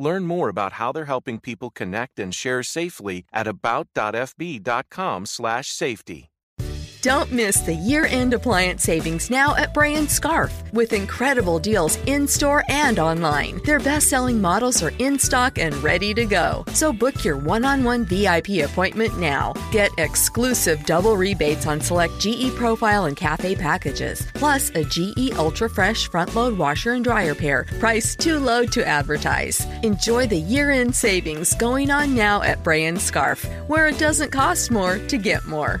Learn more about how they're helping people connect and share safely at about.fb.com/safety. Don't miss the year end appliance savings now at Bray and Scarff with incredible deals in store and online. Their best selling models are in stock and ready to go. So book your one on one VIP appointment now. Get exclusive double rebates on select GE Profile and Cafe packages, plus a GE Ultra Fresh front load washer and dryer pair, priced too low to advertise. Enjoy the year end savings going on now at Bray and Scarff, where it doesn't cost more to get more.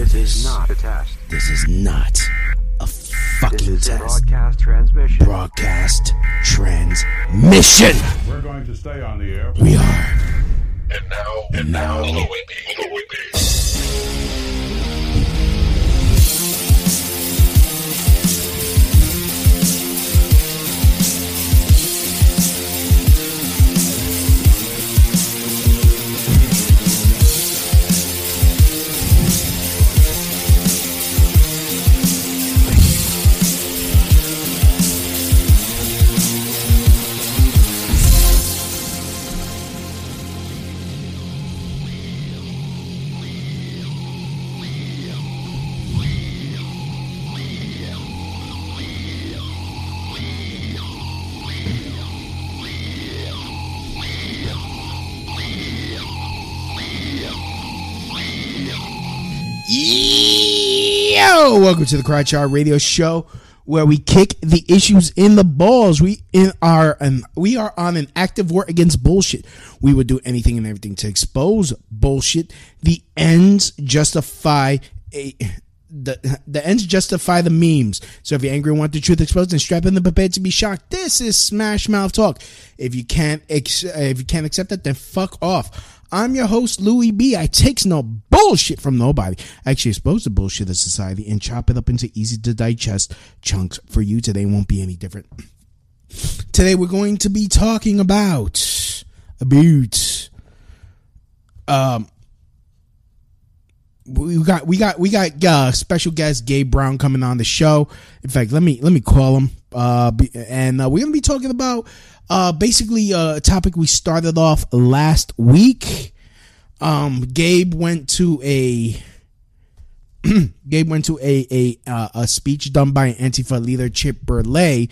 This this. is not a test. This is not a This fucking is a test. broadcast transmission. Broadcast transmission. We're going to stay on the air. We are. And now, And now- Louie Yo, welcome to the Crotch Shot Radio Show, where we kick the issues in the balls. We in our and we are on an active war against bullshit. We would do anything and everything to expose bullshit. The ends justify a. The, the ends justify the memes. So if you're angry and want the truth exposed, then strap in the prepared to be shocked. This is Smash Mouth Talk. If you can't ex- if you can't accept that, then fuck off. I'm your host, Louis B. I takes no bullshit from nobody. Actually expose the bullshit of society and chop it up into easy to digest chunks for you. Today won't be any different. Today we're going to be talking about about um we got we got we got uh, special guest Gabe Brown coming on the show. In fact, let me let me call him. Uh, and uh, we're gonna be talking about uh basically uh, a topic we started off last week. Um, Gabe went to a Gabe went to a a uh, a speech done by Antifa leader Chip Berlet,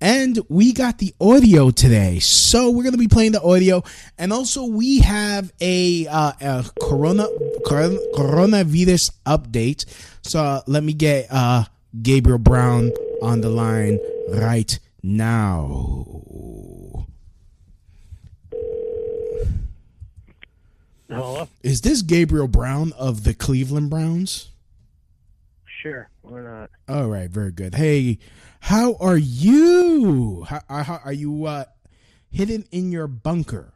and we got the audio today. So we're gonna be playing the audio, and also we have a, uh, a corona coron- coronavirus update. So uh, let me get uh, Gabriel Brown on the line right now. Hello? Is this Gabriel Brown of the Cleveland Browns? Sure, why not? All right, very good. Hey, how are you? How, how are you uh, hidden in your bunker?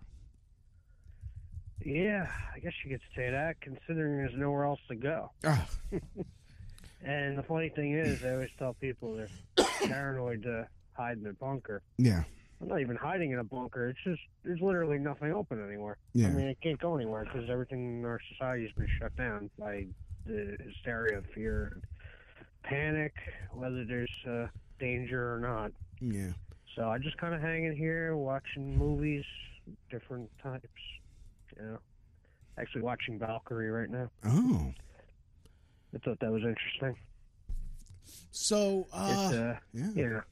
Yeah, I guess you could say that, considering there's nowhere else to go. Ah, And the funny thing is, I always tell people they're paranoid to hide in a bunker. yeah, I'm not even hiding in a bunker. It's just there's literally nothing open anywhere. yeah. I mean, I can't go anywhere because everything in our society has been shut down by the hysteria, fear, and panic, whether there's uh, danger or not. Yeah. So I just kind of hang in here, watching movies, different types. You know, actually watching Valkyrie right now. Oh, I thought that was interesting. so uh, uh, yeah. know,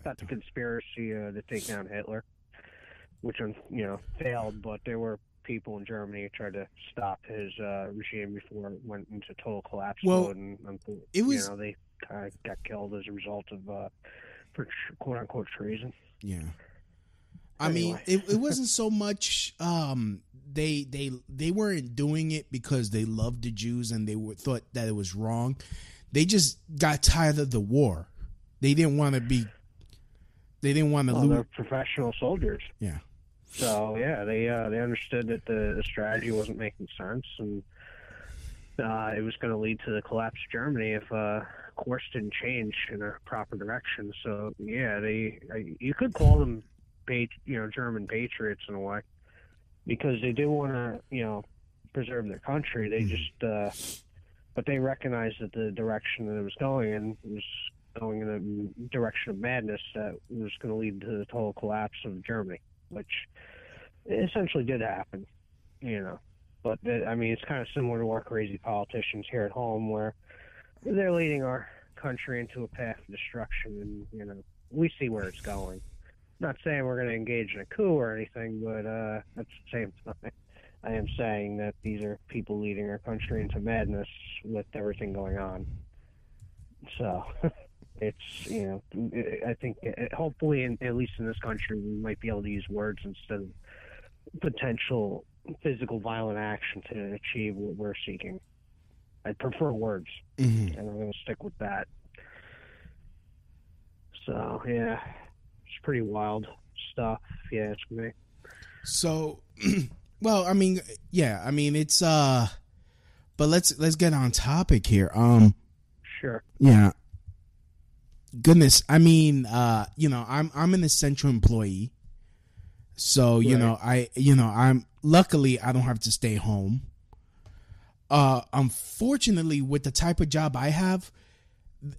about the conspiracy uh, to take down Hitler, which um, you know failed, but there were people in Germany who tried to stop his uh, regime before it went into total collapse Well, mode, and, and it was- you know they kind of got killed as a result of uh, for quote unquote treason. Yeah. I mean, it, it wasn't so much um they they they weren't doing it because they loved the Jews and they were, thought that it was wrong. They just got tired of the war. They didn't want to be they didn't want to Well, lose. they're professional soldiers, Yeah. so yeah, they uh, they understood that the, the strategy wasn't making sense, and uh, it was going to lead to the collapse of Germany if uh, course didn't change in a proper direction. So yeah, they you could call them, you know, German patriots in a way, because they did want to, you know, preserve their country. They just, uh, but they recognized that the direction that it was going in was going in a direction of madness that was going to lead to the total collapse of Germany, which essentially did happen, you know. But I mean, it's kind of similar to our crazy politicians here at home, where they're leading our country into a path of destruction, and you know, we see where it's going. Not saying we're going to engage in a coup or anything, but uh, at the same time, I am saying that these are people leading our country into madness with everything going on. So. It's you know I think hopefully in, at least in this country we might be able to use words instead of potential physical violent action to achieve what we're seeking. I prefer words, Mhm. and I'm going to stick with that. So yeah, it's pretty wild stuff. Yeah, ask me. So, well, I mean, yeah, I mean, it's uh, but let's let's get on topic here. Um, Sure. yeah, goodness, I mean, uh, you know, I'm I'm an essential employee, so you Right. know, I you know, I'm luckily I don't have to stay home. Uh, unfortunately, with the type of job I have,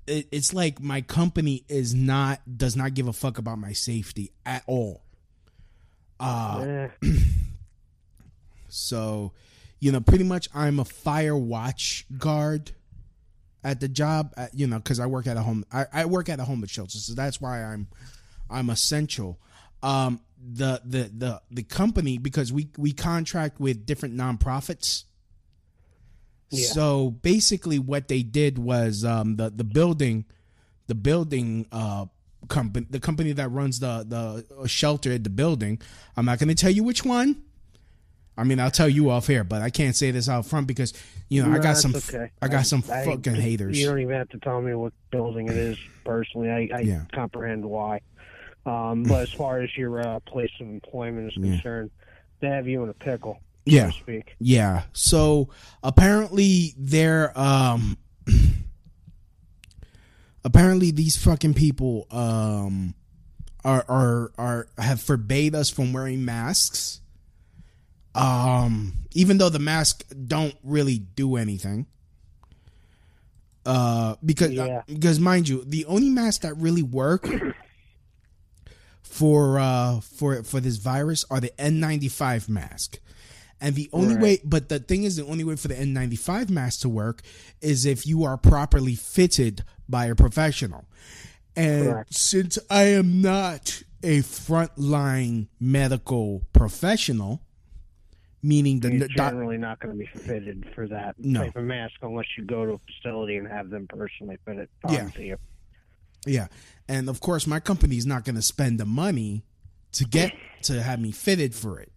it, it's like my company is not does not give a fuck about my safety at all. Uh, Eh, so, you know, pretty much I'm a fire watch guard at the job. At, you know, because I work at a home. I, I work at a homeless shelter, so that's why I'm I'm essential. Um, the the the the company because we we contract with different nonprofits. Yeah. So basically, what they did was um, the the building, the building uh, company, the company that runs the the shelter at the building. I'm not going to tell you which one. I mean, I'll tell you off here, but I can't say this out front because you know I got some Okay. I got some I- fucking haters. You don't even have to tell me what building it is personally. I, I Yeah. comprehend why. Um, but as far as your uh, place of employment is Yeah. concerned, they have you in a pickle, Yeah. so to speak. Yeah. So apparently they're um apparently these fucking people um are are are have forbade us from wearing masks. Um even though the mask don't really do anything. Uh because Yeah. because mind you, the only masks that really work for uh for for this virus are the N95 mask. And the only Right. way, but the thing is, the only way for the N95 mask to work is if you are properly fitted by a professional. And Correct. since I am not a frontline medical professional, meaning the You're generally not going to be fitted for that No. type of mask unless you go to a facility and have them personally fit it Yeah. onto you. Yeah. And of course, my company is not going to spend the money to get to have me fitted for it.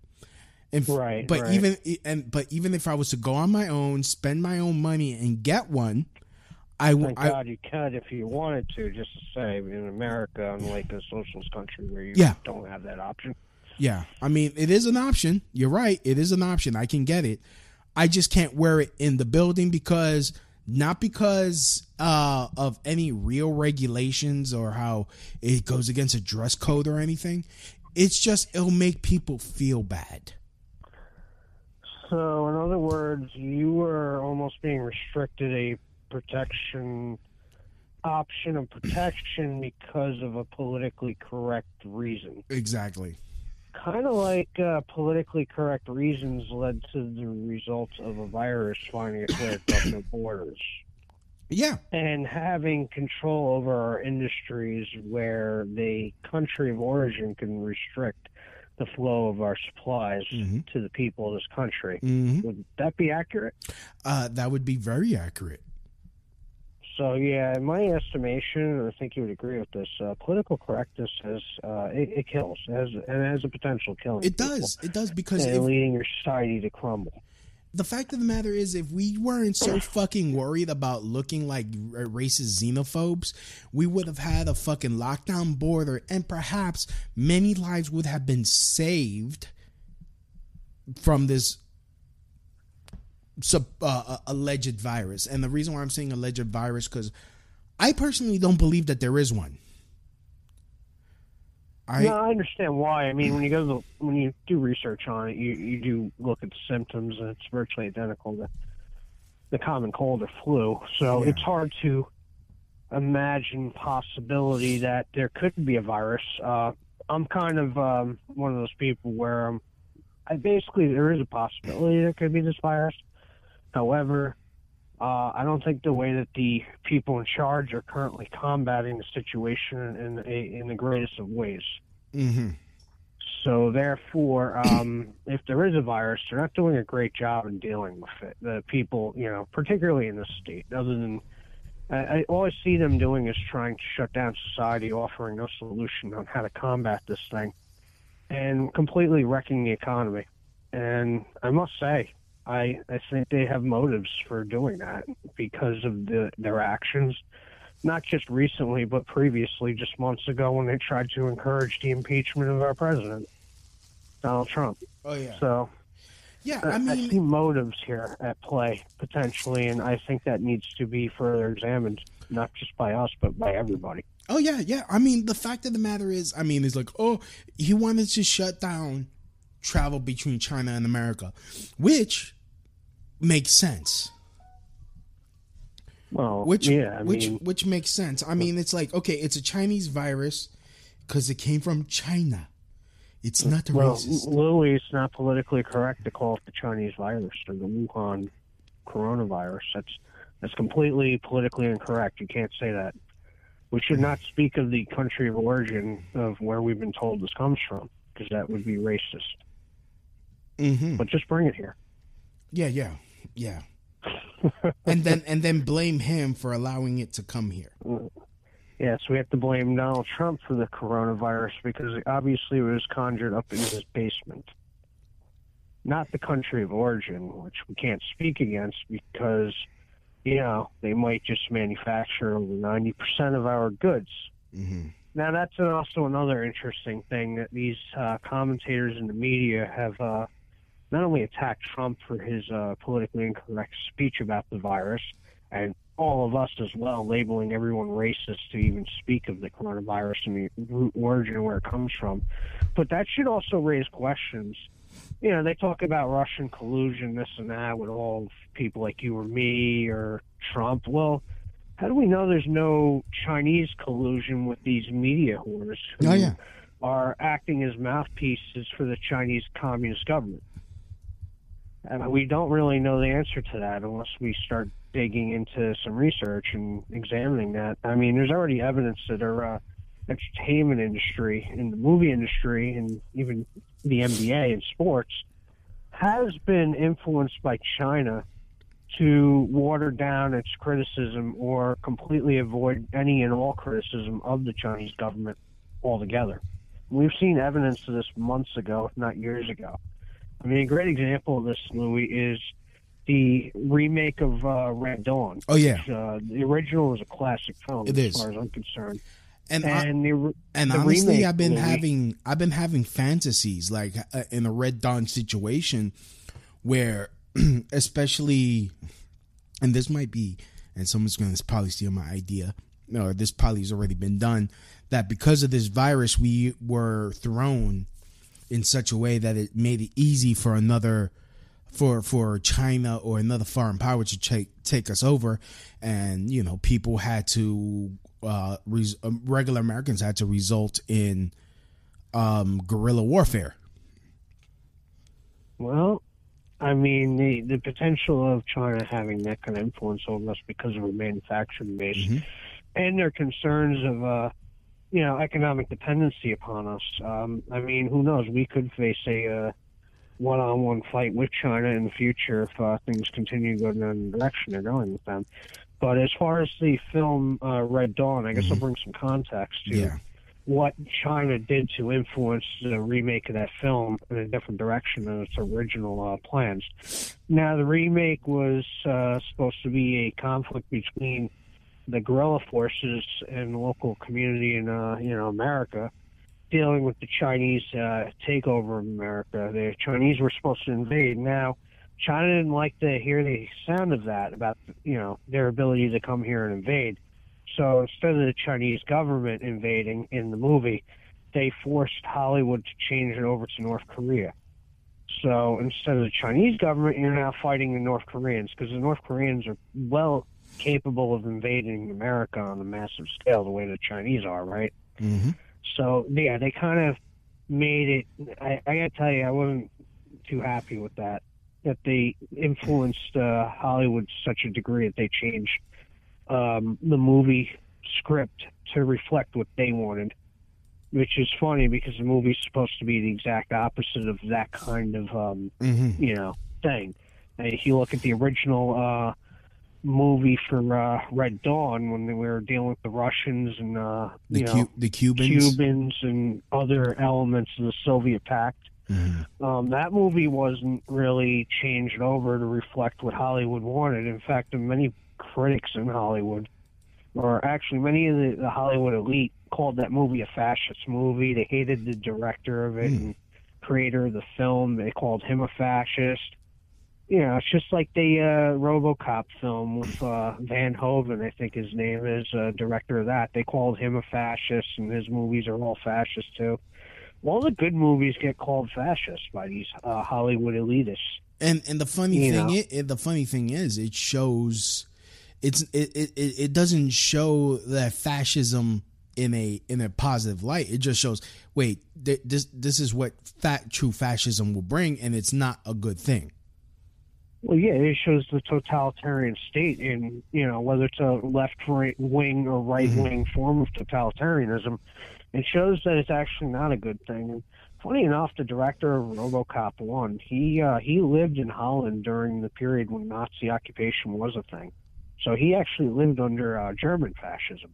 And, Right, But right. even and but even if I was to go on my own, spend my own money and get one, I w- Thank I- God you could if you wanted to. Just to say, in America, unlike a socialist country where you Yeah. don't have that option. Yeah. I mean, it is an option. You're right. It is an option. I can get it. I just can't wear it in the building because not because uh, of any real regulations or how it goes against a dress code or anything. It's just it'll make people feel bad. So, in other words, you were almost being restricted a protection option of protection because of a politically correct reason. Exactly. Kind of like uh, politically correct reasons led to the results of a virus finding its way across the borders. Yeah. and having control over our industries where the country of origin can restrict the flow of our supplies Mhm. to the people of this country. Mhm. Would that be accurate? Uh, that would be very accurate. So yeah, in my estimation, and I think you would agree with this, uh, political correctness has uh, it, it kills, it has and it has a potential killing. It does. It does because and if, leading your society to crumble. the fact of the matter is, if we weren't so fucking worried about looking like racist xenophobes, we would have had a fucking lockdown border, and perhaps many lives would have been saved from this sub, uh, uh, alleged virus. And the reason why I'm saying alleged virus because I personally don't believe that there is one. I no, I understand why. I mean, when you go to the, when you do research on it, you you do look at the symptoms, and it's virtually identical to the common cold or flu. So Yeah. it's hard to imagine possibility that there could be a virus. Uh, I'm kind of um, one of those people where um, I basically there is a possibility there could be this virus. However, uh, I don't think the way that the people in charge are currently combating the situation in in, in the greatest of ways. mhm. So therefore, um, if there is a virus, they're not doing a great job in dealing with it. The people, you know, particularly in this state, other than I, I all I see them doing is trying to shut down society, offering no solution on how to combat this thing, and completely wrecking the economy. And I must say, I I think they have motives for doing that because of the their actions not just recently, but previously, just months ago, when they tried to encourage the impeachment of our president, Donald Trump. Oh yeah. So Yeah, I, I I see motives here at play potentially, and I think that needs to be further examined, not just by us, but by everybody. oh yeah, yeah. I mean, the fact of the matter is, I mean, it's like, oh, he wanted to shut down travel between China and America, which makes sense. Well, Which, yeah, I which, mean, which makes sense. I mean, it's like, okay, it's a Chinese virus because it came from China. It's not a well, racist. Louis, it's not politically correct to call it the Chinese virus or the Wuhan coronavirus. That's that's completely politically incorrect. You can't say that. We should not speak of the country of origin of where we've been told this comes from, because that would be racist. hmm But just bring it here. Yeah, yeah, yeah. and then and then blame him for allowing it to come here. Yes, we have to blame Donald Trump for the coronavirus because obviously it was conjured up in his basement. Not the country of origin, which we can't speak against because, you know, they might just manufacture over 90% of our goods. hmm Now, that's also another interesting thing that these uh, commentators in the media have uh, not only attacked Trump for his uh, politically incorrect speech about the virus, and all of us as well, labeling everyone racist to even speak of the coronavirus and the root origin where it comes from. But that should also raise questions. You know, they talk about Russian collusion, this and that, with all people like you or me or Trump. Well, how do we know there's no Chinese collusion with these media whores who Oh yeah. are acting as mouthpieces for the Chinese Communist government? And we don't really know the answer to that unless we start digging into some research and examining that. I mean, there's already evidence that our uh, entertainment industry and the movie industry and even the NBA and sports has been influenced by China to water down its criticism or completely avoid any and all criticism of the Chinese government altogether. We've seen evidence of this months ago, if not years ago. I mean, a great example of this, Louis, is the remake of uh, Red Dawn. Oh yeah. which, uh, the original is a classic film, It as is. far as I'm concerned. And I, And the, and the honestly, remake I've been movie- having I've been having fantasies like uh, in a Red Dawn situation where, especially, and this might be, and someone's going to probably steal my idea, or this probably has already been done. That because of this virus, we were thrown in such a way that it made it easy for another for for China or another foreign power to take take us over, and you know people had to uh, res- um, regular Americans had to result in um, guerrilla warfare. Well, I mean, the, the potential of China having that kind of influence over us because of our manufacturing base Mhm. and their concerns of uh, you know, economic dependency upon us. Um, I mean, who knows? We could face a uh, one-on-one fight with China in the future if uh, things continue to go in the direction they're going with them. But as far as the film uh, Red Dawn, I guess I'll bring some context to Yeah. what China did to influence the remake of that film in a different direction than its original uh, plans. Now, the remake was uh, supposed to be a conflict between the guerrilla forces and local community in uh, you know America dealing with the Chinese uh, takeover of America. The Chinese were supposed to invade. Now, China didn't like to hear the sound of that about you know their ability to come here and invade. So instead of the Chinese government invading in the movie, they forced Hollywood to change it over to North Korea. So instead of the Chinese government, you're now fighting the North Koreans because the North Koreans are well capable of invading America on a massive scale the way the Chinese are, right? Mm-hmm. So yeah, they kind of made it. I, I gotta tell you, I wasn't too happy with that. That they influenced uh, Hollywood to such a degree that they changed um, the movie script to reflect what they wanted, which is funny because the movie's supposed to be the exact opposite of that kind of um, Mm-hmm. you know thing. And if you look at the original uh, movie for uh, Red Dawn, when they were dealing with the Russians and uh, The you know Cu- the Cubans. Cubans and other elements of the Soviet Pact. Mhm. Um, that movie wasn't really changed over to reflect what Hollywood wanted. In fact, many critics in Hollywood, or actually many of the, the Hollywood elite, called that movie a fascist movie. They hated the director of it and creator of the film. They called him a fascist. You know, it's just like the uh, RoboCop film with uh, Van Hoven, I think his name is, uh, director of that. They called him a fascist, and his movies are all fascist too. All the good movies get called fascist by these uh, Hollywood elitists. And and the funny You thing it, the funny thing is it shows it's it, it it it doesn't show that fascism in a in a positive light. It just shows wait th- this this is what fat true fascism will bring, and it's not a good thing. Well, yeah, it shows the totalitarian state in, you know, whether it's a left right wing or right wing form of totalitarianism. It shows that it's actually not a good thing. And funny enough, the director of RoboCop one, he uh, he lived in Holland during the period when Nazi occupation was a thing. So he actually lived under uh, German fascism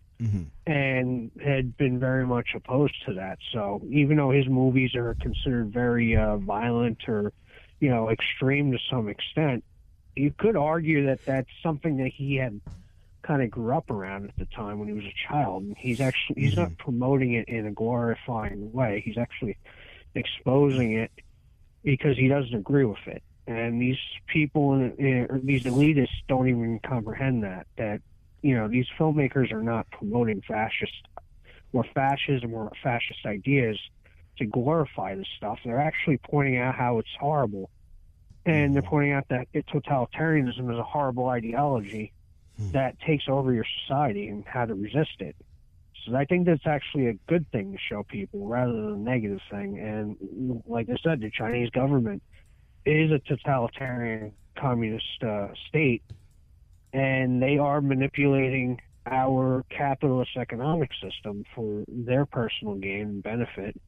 and had been very much opposed to that. So even though his movies are considered very uh, violent or, you know, extreme to some extent, you could argue that that's something that he had kind of grew up around at the time when he was a child. And he's actually he's not mm-hmm. promoting it in a glorifying way. He's actually exposing it because he doesn't agree with it. And these people, or these elitists, don't even comprehend that. That you know, these filmmakers are not promoting fascist or fascism or fascist ideas to glorify this stuff. They're actually pointing out how it's horrible. And they're pointing out that it, totalitarianism is a horrible ideology that takes over your society and how to resist it. So I think that's actually a good thing to show people rather than a negative thing. And like I said, the Chinese government is a totalitarian communist uh, state and they are manipulating our capitalist economic system for their personal gain and benefit.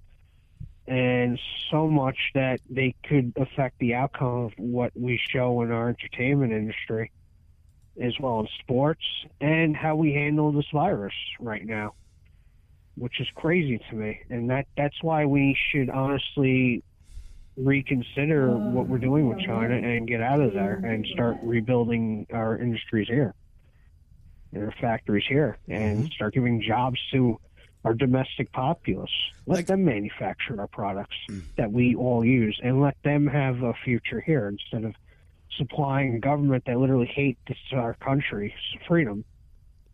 And so much that they could affect the outcome of what we show in our entertainment industry, as well as sports, and how we handle this virus right now, which is crazy to me. And that that's why we should honestly reconsider what we're doing with China and get out of there and start rebuilding our industries here, and our factories here, and mm-hmm. start giving jobs to our domestic populace. Let Like- them manufacture our products that we all use, and let them have a future here instead of supplying a government that literally hates this, our country's freedom.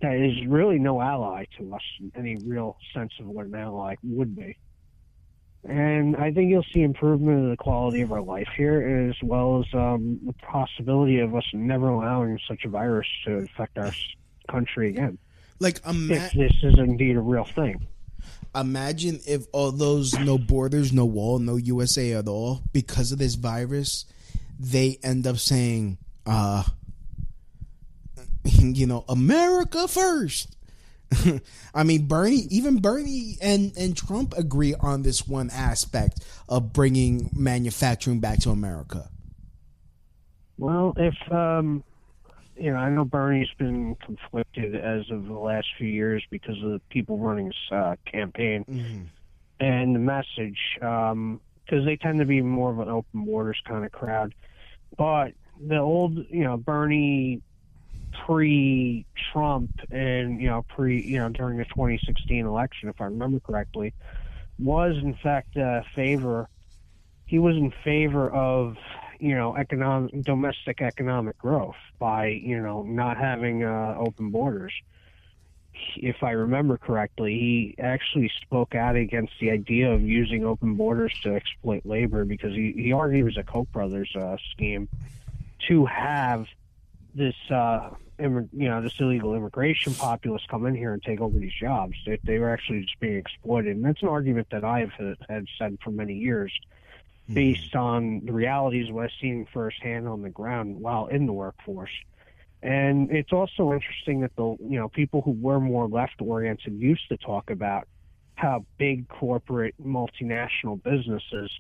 That is really no ally to us in any real sense of what an ally would be. And I think you'll see improvement in the quality of our life here, as well as um, the possibility of us never allowing such a virus to affect our country again. Like ima- If this is indeed a real thing. imagine if all those no borders, no wall, no USA at all because of this virus, they end up saying, uh, you know, America first. I mean, Bernie, even Bernie and, and Trump agree on this one aspect of bringing manufacturing back to America. Well, if um, you know, I know Bernie's been conflicted as of the last few years because of the people running his uh, campaign Mm-hmm. and the message, because they tend to be more of an open borders kind of crowd. But the old, you know, Bernie pre-Trump and you know pre, you know, during the 2016 election, if I remember correctly, was in fact uh, favor. He was in favor of you know economic domestic economic growth by you know not having uh, open borders. If I remember correctly, he actually spoke out against the idea of using open borders to exploit labor because he, he argued it was a Koch brothers uh, scheme to have this uh, you know this illegal immigration populace come in here and take over these jobs. They, they were actually just being exploited, and that's an argument that I have had said for many years based on the realities of what I've seen firsthand on the ground while in the workforce. And it's also interesting that the you know people who were more left oriented used to talk about how big corporate multinational businesses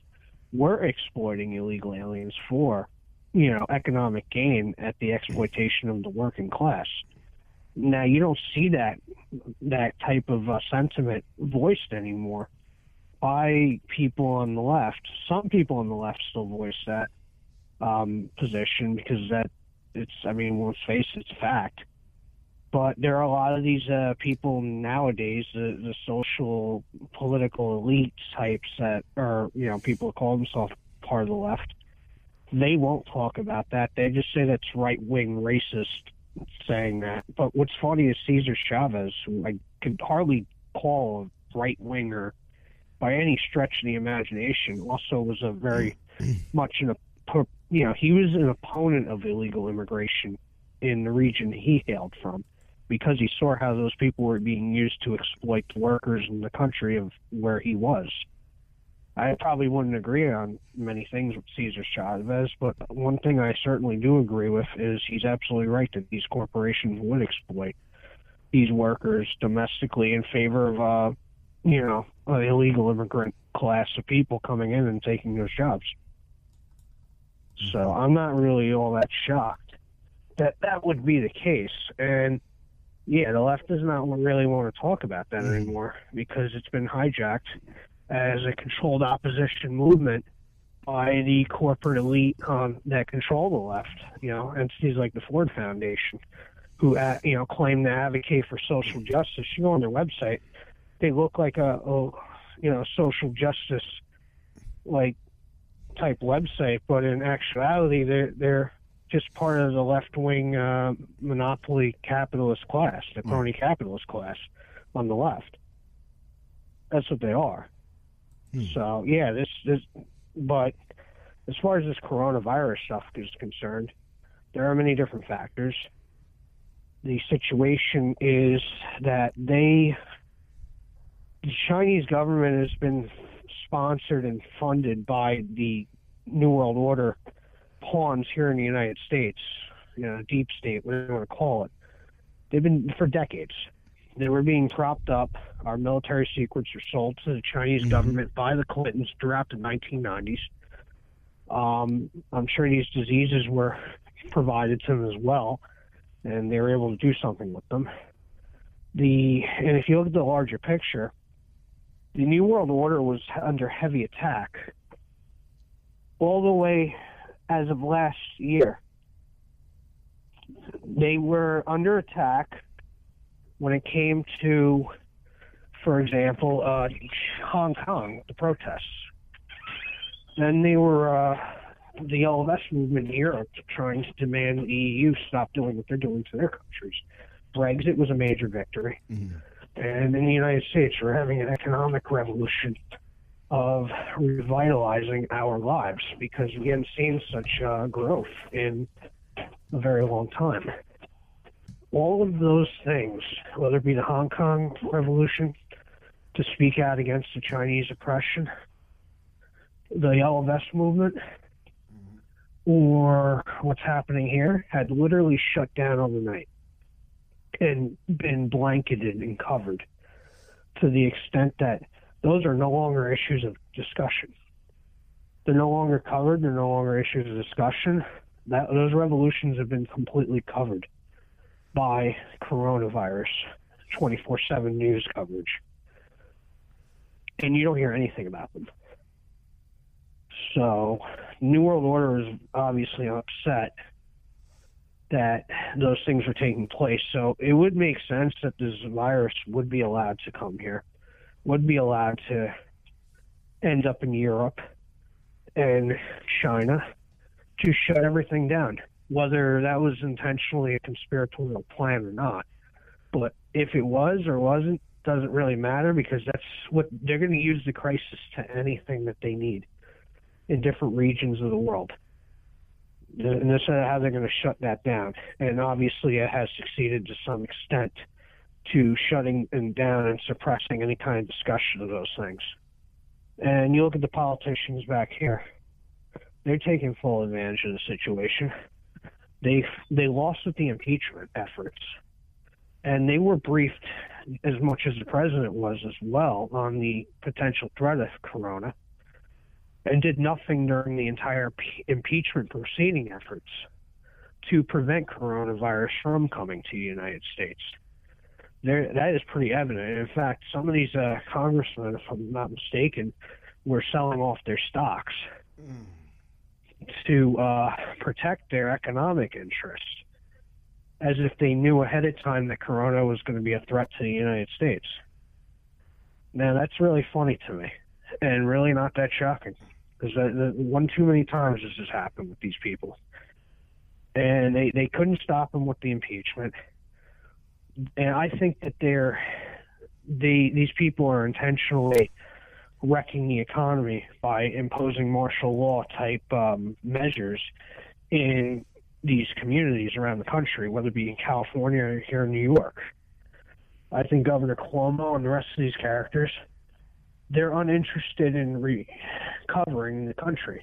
were exploiting illegal aliens for you know economic gain at the exploitation of the working class. Now you don't see that that type of uh, sentiment voiced anymore by people on the left. Some people on the left still voice that um, position because that it's. I mean, let's face it, it's fact. But there are a lot of these uh, people nowadays, the, the social political elite types that are, you know, people call themselves part of the left. They won't talk about that. They just say that's right wing racist saying that. But what's funny is Cesar Chavez, who I could hardly call a right winger by any stretch of the imagination, also was a very much an you know he was an opponent of illegal immigration in the region he hailed from because he saw how those people were being used to exploit the workers in the country of where he was. I probably wouldn't agree on many things with Cesar Chavez, but one thing I certainly do agree with is he's absolutely right that these corporations would exploit these workers domestically in favor of, uh, you know, illegal immigrant class of people coming in and taking those jobs. So I'm not really all that shocked that that would be the case. And yeah, the left does not really want to talk about that anymore because it's been hijacked as a controlled opposition movement by the corporate elite um, that control the left. You know, entities like the Ford Foundation, who uh, you know claim to advocate for social justice. You go on their website, they look like a, a you know social justice like type website, but in actuality, they're they're just part of the left wing uh, monopoly capitalist class, the crony capitalist class on the left. That's what they are. So yeah, this this, but as far as this coronavirus stuff is concerned, there are many different factors. The situation is that they, the Chinese government has been sponsored and funded by the New World Order pawns here in the United States, you know, deep state, whatever you want to call it. They've been for decades. They were being propped up. Our military secrets were sold to the Chinese government by the Clintons throughout the 1990s. Um, I'm sure these diseases were provided to them as well, and they were able to do something with them. The and if you look at the larger picture, the New World Order was under heavy attack all the way as of last year. They were under attack when it came to, for example, uh, Hong Kong, the protests. Then they were uh, the LFS movement in Europe trying to demand the EU stop doing what they're doing to their countries. Brexit was a major victory. And in the United States, we're having an economic revolution of revitalizing our lives because we haven't seen such uh, growth in a very long time. All of those things, whether it be the Hong Kong revolution to speak out against the Chinese oppression, the Yellow Vest movement, or what's happening here, had literally shut down overnight. And been blanketed and covered to the extent that those are no longer issues of discussion. They're no longer covered. They're no longer issues of discussion. That those revolutions have been completely covered by coronavirus, 24/7 news coverage, and you don't hear anything about them. So, New World Order is obviously upset that those things are taking place. So it would make sense that this virus would be allowed to come here, would be allowed to end up in Europe and China to shut everything down, whether that was intentionally a conspiratorial plan or not. But if it was or wasn't, doesn't really matter because that's what they're going to use the crisis to anything that they need in different regions of the world. And this is how they're going to shut that down. And obviously, it has succeeded to some extent to shutting them down and suppressing any kind of discussion of those things. And you look at the politicians back here; they're taking full advantage of the situation. They they lost with the impeachment efforts, and they were briefed as much as the president was as well on the potential threat of corona and did nothing during the entire p- impeachment proceeding efforts to prevent coronavirus from coming to the United States. There, that is pretty evident. In fact, some of these uh, congressmen, if I'm not mistaken, were selling off their stocks mm. to uh, protect their economic interests, as if they knew ahead of time that corona was going to be a threat to the United States. Now, that's really funny to me and really not that shocking because one too many times this has happened with these people, and they they couldn't stop them with the impeachment. And I think that they're they these people are intentionally wrecking the economy by imposing martial law type um, measures in these communities around the country, whether it be in California or here in New York. I think Governor Cuomo and the rest of these characters they're uninterested in recovering the country.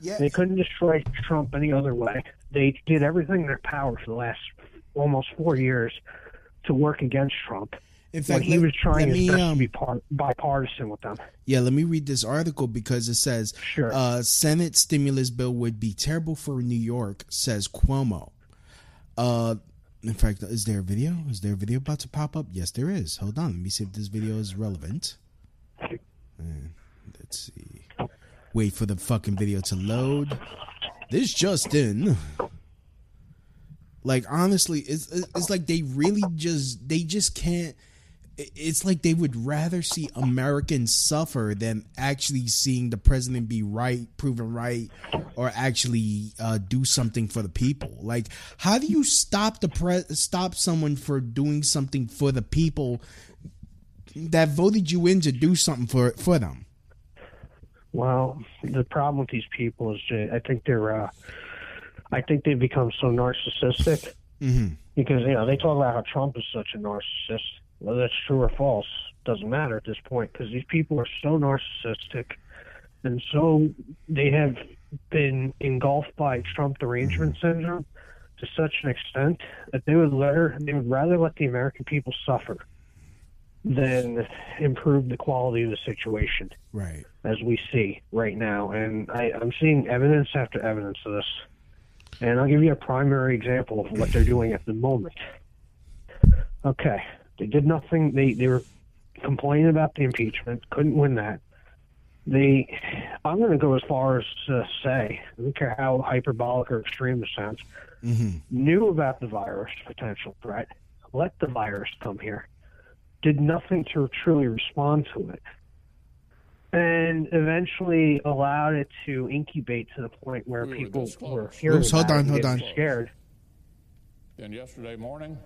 Yes. They couldn't destroy Trump any other way. They did everything in their power for the last almost four years to work against Trump. In fact, when he let, was trying his me, best um, to be part, bipartisan with them. Yeah, let me read this article because it says sure. uh, Senate stimulus bill would be terrible for New York, says Cuomo. Uh, in fact, is there a video? Is there a video about to pop up? Yes, there is. Hold on. Let me see if this video is relevant. Let's see. Wait for the fucking video to load. This just in. Like honestly, it's it's like they really just they just can't. It's like they would rather see Americans suffer than actually seeing the president be right, proven right, or actually uh, do something for the people. Like, how do you stop the pre- stop someone for doing something for the people that voted you in to do something for for them? Well, the problem with these people is I think they're uh, I think they've become so narcissistic mm-hmm. because you know they talk about how Trump is such a narcissist. Whether that's true or false doesn't matter at this point because these people are so narcissistic and so they have been engulfed by Trump derangement syndrome to such an extent that they would let they would rather let the American people suffer than improve the quality of the situation. Right. As we see right now. And I, I'm seeing evidence after evidence of this. And I'll give you a primary example of what they're doing at the moment. Okay. They did nothing. They, they were complaining about the impeachment, couldn't win that. They, I'm going to go as far as to say, I don't care how hyperbolic or extreme this sounds, mm-hmm. knew about the virus potential threat, let the virus come here, did nothing to truly respond to it and eventually allowed it to incubate to the point where we people were, were hearing Oops, hold on, hold on. scared. And yesterday morning,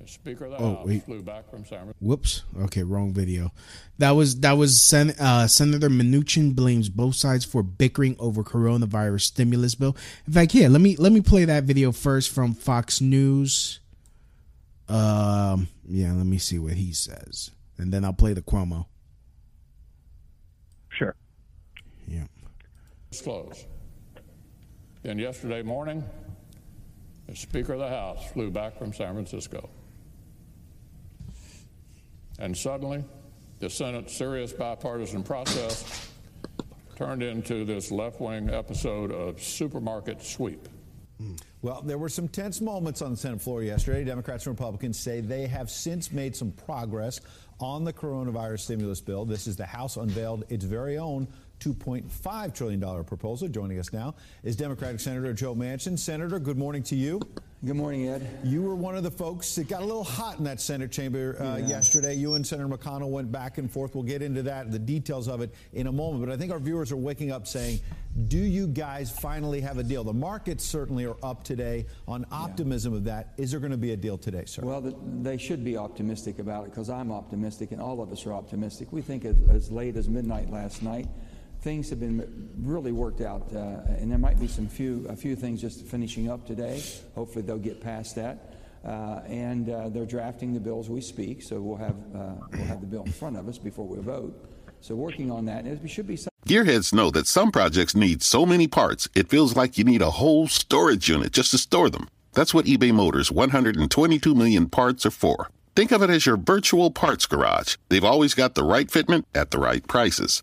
the Speaker of the oh, House wait. flew back from San Whoops. Okay, wrong video. That was that was Sen- uh, Senator Manchin blames both sides for bickering over coronavirus stimulus bill. In fact, here let me let me play that video first from Fox News. Um, yeah, let me see what he says, and then I'll play the Cuomo. Sure. Yeah. Disclose. Then yesterday morning, the Speaker of the House flew back from San Francisco. And suddenly, the Senate's serious bipartisan process turned into this left wing episode of supermarket sweep. Well, there were some tense moments on the Senate floor yesterday. Democrats and Republicans say they have since made some progress on the coronavirus stimulus bill. This is the House unveiled its very own $2.5 trillion proposal. Joining us now is Democratic Senator Joe Manchin. Senator, good morning to you. Good morning, Ed. You were one of the folks that got a little hot in that Senate chamber uh, yeah. yesterday. You and Senator McConnell went back and forth. We'll get into that, the details of it in a moment. But I think our viewers are waking up saying, do you guys finally have a deal? The markets certainly are up today on optimism yeah. of that. Is there going to be a deal today, sir? Well, the, they should be optimistic about it because I'm optimistic and all of us are optimistic. We think as, as late as midnight last night, things have been really worked out, uh, and there might be some few a few things just finishing up today. Hopefully, they'll get past that. Uh, and uh, they're drafting the bills we speak, so we'll have uh, we'll have the bill in front of us before we vote. So working on that, it should be. Some- Gearheads know that some projects need so many parts, it feels like you need a whole storage unit just to store them. That's what eBay Motors' 122 million parts are for. Think of it as your virtual parts garage. They've always got the right fitment at the right prices.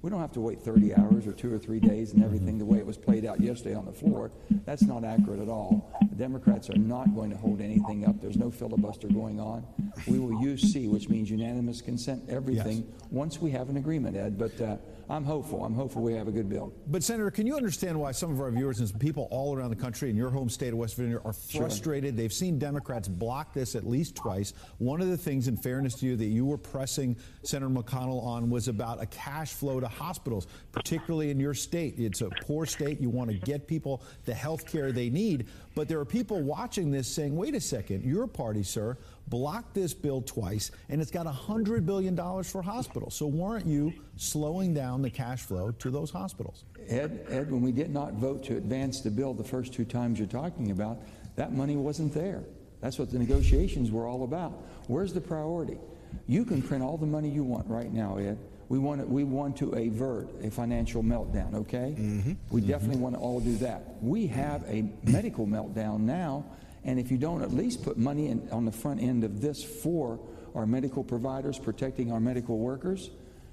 We don't have to wait 30 hours or two or three days and everything the way it was played out yesterday on the floor. That's not accurate at all. The Democrats are not going to hold anything up. There's no filibuster going on. We will use C, which means unanimous consent, everything, yes. once we have an agreement, Ed. But uh, I'm hopeful. I'm hopeful we have a good bill. But, Senator, can you understand why some of our viewers and people all around the country in your home state of West Virginia are frustrated? Sure. They've seen Democrats block this at least twice. One of the things, in fairness to you, that you were pressing Senator McConnell on was about a cash flow to hospitals, particularly in your state. It's a poor state. You want to get people the health care they need. But there are people watching this saying, wait a second, your party, sir, blocked this bill twice, and it's got $100 billion for hospitals. So weren't you slowing down the cash flow to those hospitals? Ed, Ed, when we did not vote to advance the bill the first two times you're talking about, that money wasn't there. That's what the negotiations were all about. Where's the priority? You can print all the money you want right now, Ed. We want to, we want to avert a financial meltdown, okay? Mm-hmm. We mm-hmm. definitely want to all do that. We have a medical meltdown now and if you don't at least put money in, on the front end of this for our medical providers, protecting our medical workers,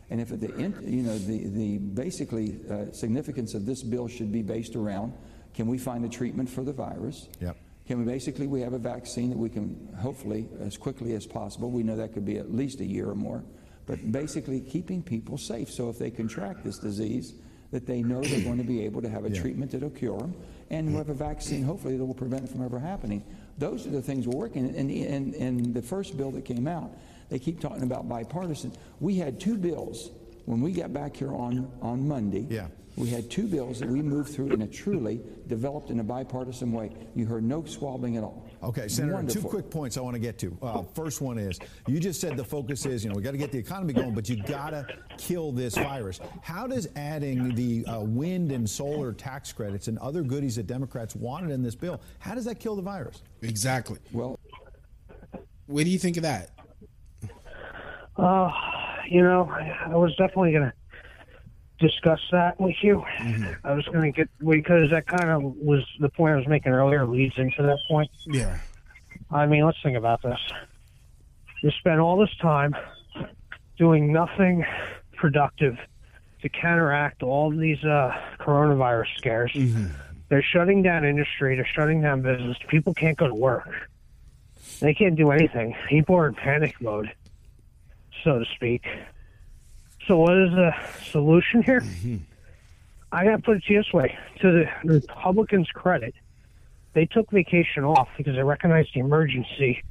and if at the you know the the basically uh, significance of this bill should be based around can we find a treatment for the virus? Yep. Can we basically we have a vaccine that we can hopefully as quickly as possible. We know that could be at least a year or more, but basically keeping people safe. So if they contract this disease, that they know they're going to be able to have a yeah. treatment that'll cure them, and we have a vaccine, hopefully, that will prevent it from ever happening. Those are the things we're working. And in, in the first bill that came out, they keep talking about bipartisan. We had two bills when we got back here on, on Monday. Yeah we had two bills that we moved through in a truly developed in a bipartisan way. You heard no squabbling at all. Okay, Senator, Wonderful. two quick points I want to get to. Uh, first one is you just said the focus is, you know, we got to get the economy going, but you got to kill this virus. How does adding the uh, wind and solar tax credits and other goodies that Democrats wanted in this bill, how does that kill the virus? Exactly. Well, what do you think of that? Uh, you know, I was definitely going to discuss that with you. Mm-hmm. I was going to get because that kind of was the point I was making earlier leads into that point. Yeah. I mean, let's think about this. You spend all this time doing nothing productive to counteract all these uh, coronavirus scares. Mm-hmm. They're shutting down industry. They're shutting down business. People can't go to work. They can't do anything. People are in panic mode, so to speak. So what is the solution here? Mm-hmm. I got to put it to you this way: to the Republicans' credit, they took vacation off because they recognized the emergency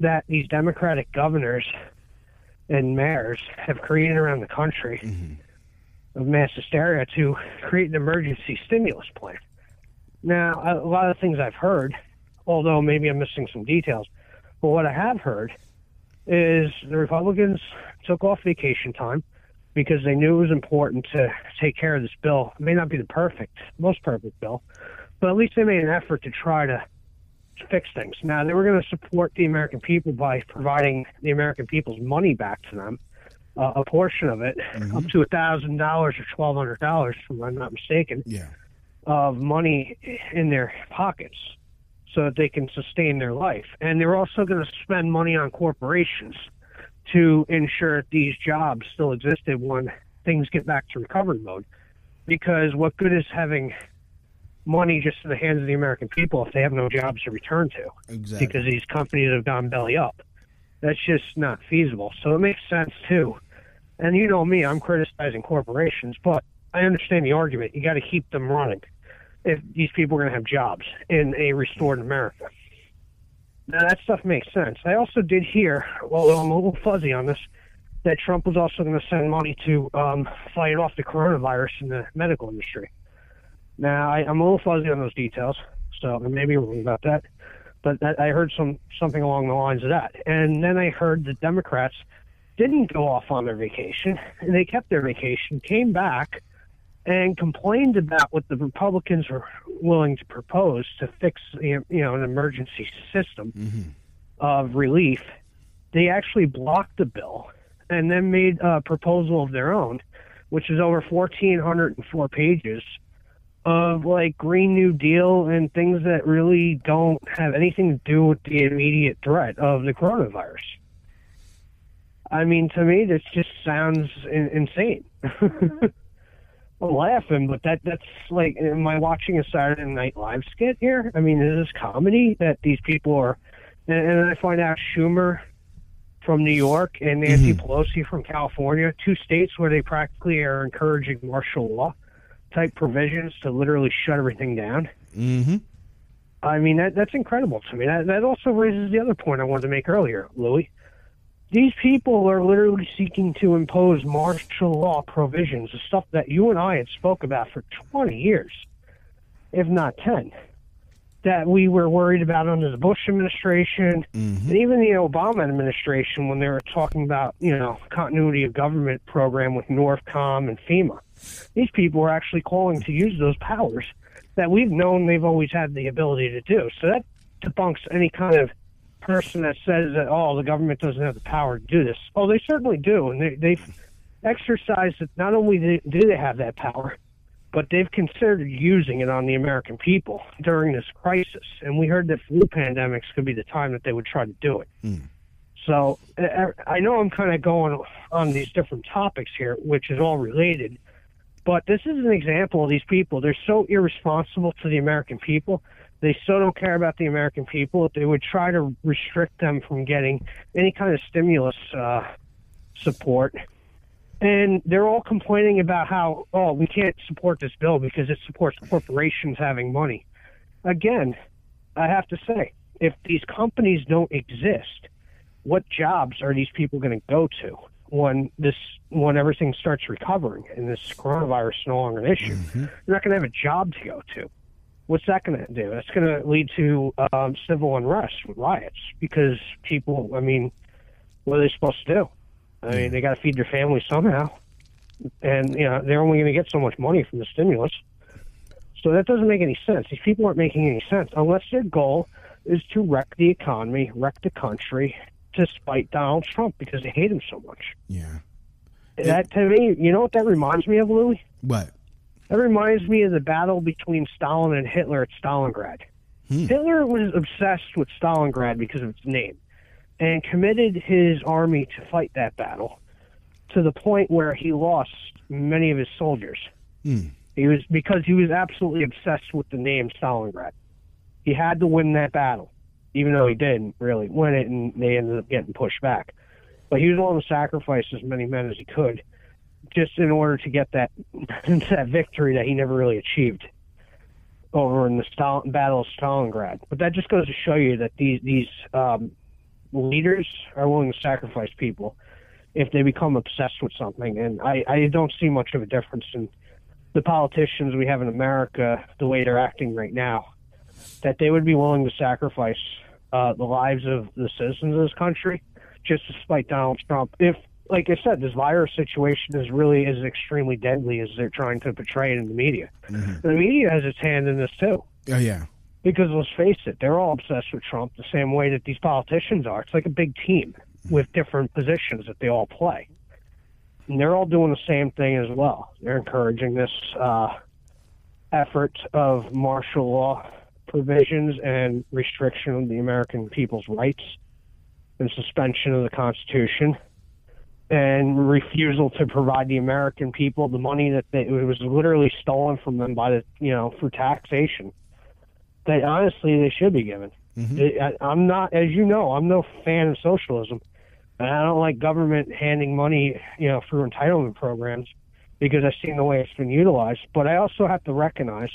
that these Democratic governors and mayors have created around the country mm-hmm. of mass hysteria to create an emergency stimulus plan. Now, a lot of things I've heard although maybe I'm missing some details. But what I have heard is the Republicans took off vacation time because they knew it was important to take care of this bill. It may not be the perfect, most perfect bill, but at least they made an effort to try to fix things. Now, they were going to support the American people by providing the American people's money back to them, uh, a portion of it, up to $1,000 or $1,200, if I'm not mistaken, Yeah. of money in their pockets so that they can sustain their life. And they're also going to spend money on corporations to ensure these jobs still existed when things get back to recovery mode. Because what good is having money just in the hands of the American people if they have no jobs to return to? Exactly. Because these companies have gone belly up. That's just not feasible. So it makes sense too. And you know me, I'm criticizing corporations, but I understand the argument. You got to keep them running if these people are going to have jobs in a restored America. Now that stuff makes sense. I also did hear, well, I'm a little fuzzy on this, that Trump was also going to send money to um, fight off the coronavirus in the medical industry. Now I, I'm a little fuzzy on those details, so I may be wrong about that. But that, I heard some something along the lines of that, and then I heard the Democrats didn't go off on their vacation, and they kept their vacation, came back, and complained about what the Republicans were willing to propose to fix, you know, an emergency system mm-hmm. of relief. They actually blocked the bill and then made a proposal of their own, which is over 1,404 pages of like Green New Deal and things that really don't have anything to do with the immediate threat of the coronavirus. I mean, to me, this just sounds in- insane. I'm laughing, but that that's like, am I watching a Saturday Night Live skit here? I mean, is this comedy that these people are? And, and I find out Schumer from New York and Nancy Pelosi from California, two states where they practically are encouraging martial law type provisions to literally shut everything down. Mm-hmm. I mean, that that's incredible to me. That that also raises the other point I wanted to make earlier, Louis. These people are literally seeking to impose martial law provisions, the stuff that you and I had spoke about for 20 years, if not 10, that we were worried about under the Bush administration mm-hmm. and even the Obama administration when they were talking about, you know, continuity of government program with Northcom and FEMA. These people are actually calling to use those powers that we've known they've always had the ability to do. So that debunks any kind of person that says that oh the government doesn't have the power to do this. Oh, they certainly do, and they, they've exercised it. Not only do do they have that power, but they've considered using it on the American people during this crisis. And we heard that flu pandemics could be the time that they would try to do it. So uh, I know I'm kind of going on these different topics here, which is all related. But this is an example of these people. They're so irresponsible to the American people. They still don't care about the American people they would try to restrict them from getting any kind of stimulus uh, support. And they're all complaining about how, oh, we can't support this bill because it supports corporations having money. Again, I have to say, if these companies don't exist, what jobs are these people going to go to when this when everything starts recovering and this coronavirus is no longer an issue? They're not going to have a job to go to. What's that going to do? That's going to lead to um, civil unrest, riots, because people. I mean, what are they supposed to do? I mean, they got to feed their family somehow, and you know they're only going to get so much money from the stimulus. So that doesn't make any sense. These people aren't making any sense unless their goal is to wreck the economy, wreck the country, to spite Donald Trump because they hate him so much. Yeah. That to me, you know what that reminds me of, Louis? What? That reminds me of the battle between Stalin and Hitler at Stalingrad. Hmm. Hitler was obsessed with Stalingrad because of its name and committed his army to fight that battle to the point where he lost many of his soldiers. Hmm. He was because he was absolutely obsessed with the name Stalingrad. He had to win that battle, even though he didn't really win it, and they ended up getting pushed back. But he was willing to sacrifice as many men as he could, just in order to get that that victory that he never really achieved over in the Stal- Battle of Stalingrad. But that just goes to show you that these these um, leaders are willing to sacrifice people if they become obsessed with something. And I, I don't see much of a difference in the politicians we have in America, the way they're acting right now. that they would be willing to sacrifice uh, the lives of the citizens of this country just to spite Donald Trump. If, like I said, this virus situation is really as extremely deadly as they're trying to portray it in the media. Mm-hmm. The media has its hand in this too. Oh yeah. Because let's face it, they're all obsessed with Trump the same way that these politicians are. It's like a big team with different positions that they all play. And they're all doing the same thing as well. They're encouraging this uh, effort of martial law provisions and restriction of the American people's rights and suspension of the Constitution and refusal to provide the American people the money that they, it was literally stolen from them by the you know for taxation that honestly they should be given. Mm-hmm. I, I'm not, as you know, I'm no fan of socialism, and I don't like government handing money you know for entitlement programs because I've seen the way it's been utilized. But I also have to recognize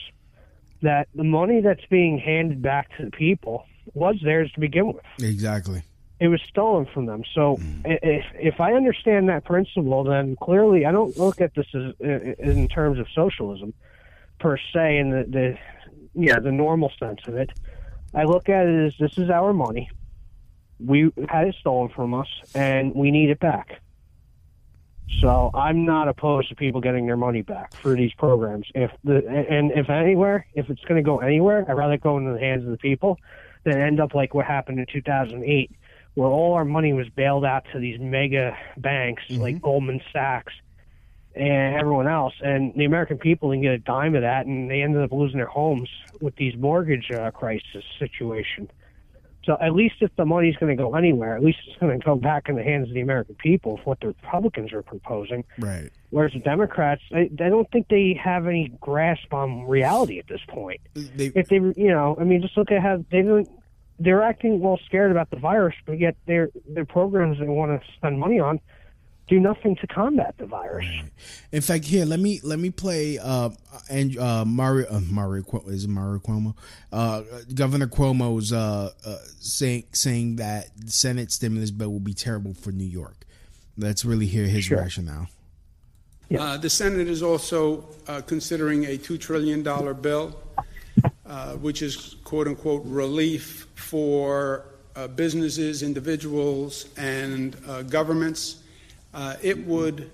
that the money that's being handed back to the people was theirs to begin with Exactly. It was stolen from them. So hmm. i if if I understand that principle, then clearly I don't look at this as in terms of socialism per se, in the, the yeah the normal sense of it. I look at it as this is our money. We had it stolen from us, and we need it back. So I'm not opposed to people getting their money back for these programs. If the and if anywhere, if it's going to go anywhere, I'd rather go into the hands of the people than end up like what happened in 2008, where all our money was bailed out to these mega banks like Goldman Sachs and everyone else, and the American people didn't get a dime of that, and they ended up losing their homes with these mortgage uh, crisis situation. So at least if the money's going to go anywhere, at least it's going to go back in the hands of the American people, if what the Republicans are proposing. Right. Whereas the Democrats, I, I don't think they have any grasp on reality at this point. They, if they, you know, I mean, just look at how they don't. They're acting well scared about the virus, but yet their their programs they want to spend money on do nothing to combat the virus. In fact, here let me let me play uh and uh Mario uh, Mario Cuomo is it Mario Cuomo uh Governor Cuomo's uh, uh saying saying that the Senate stimulus bill will be terrible for New York. Let's really hear his Sure. rationale. Uh, the Senate is also uh, considering a $2 trillion bill, uh, which is quote unquote relief for uh, businesses, individuals, and uh, governments. Uh, it would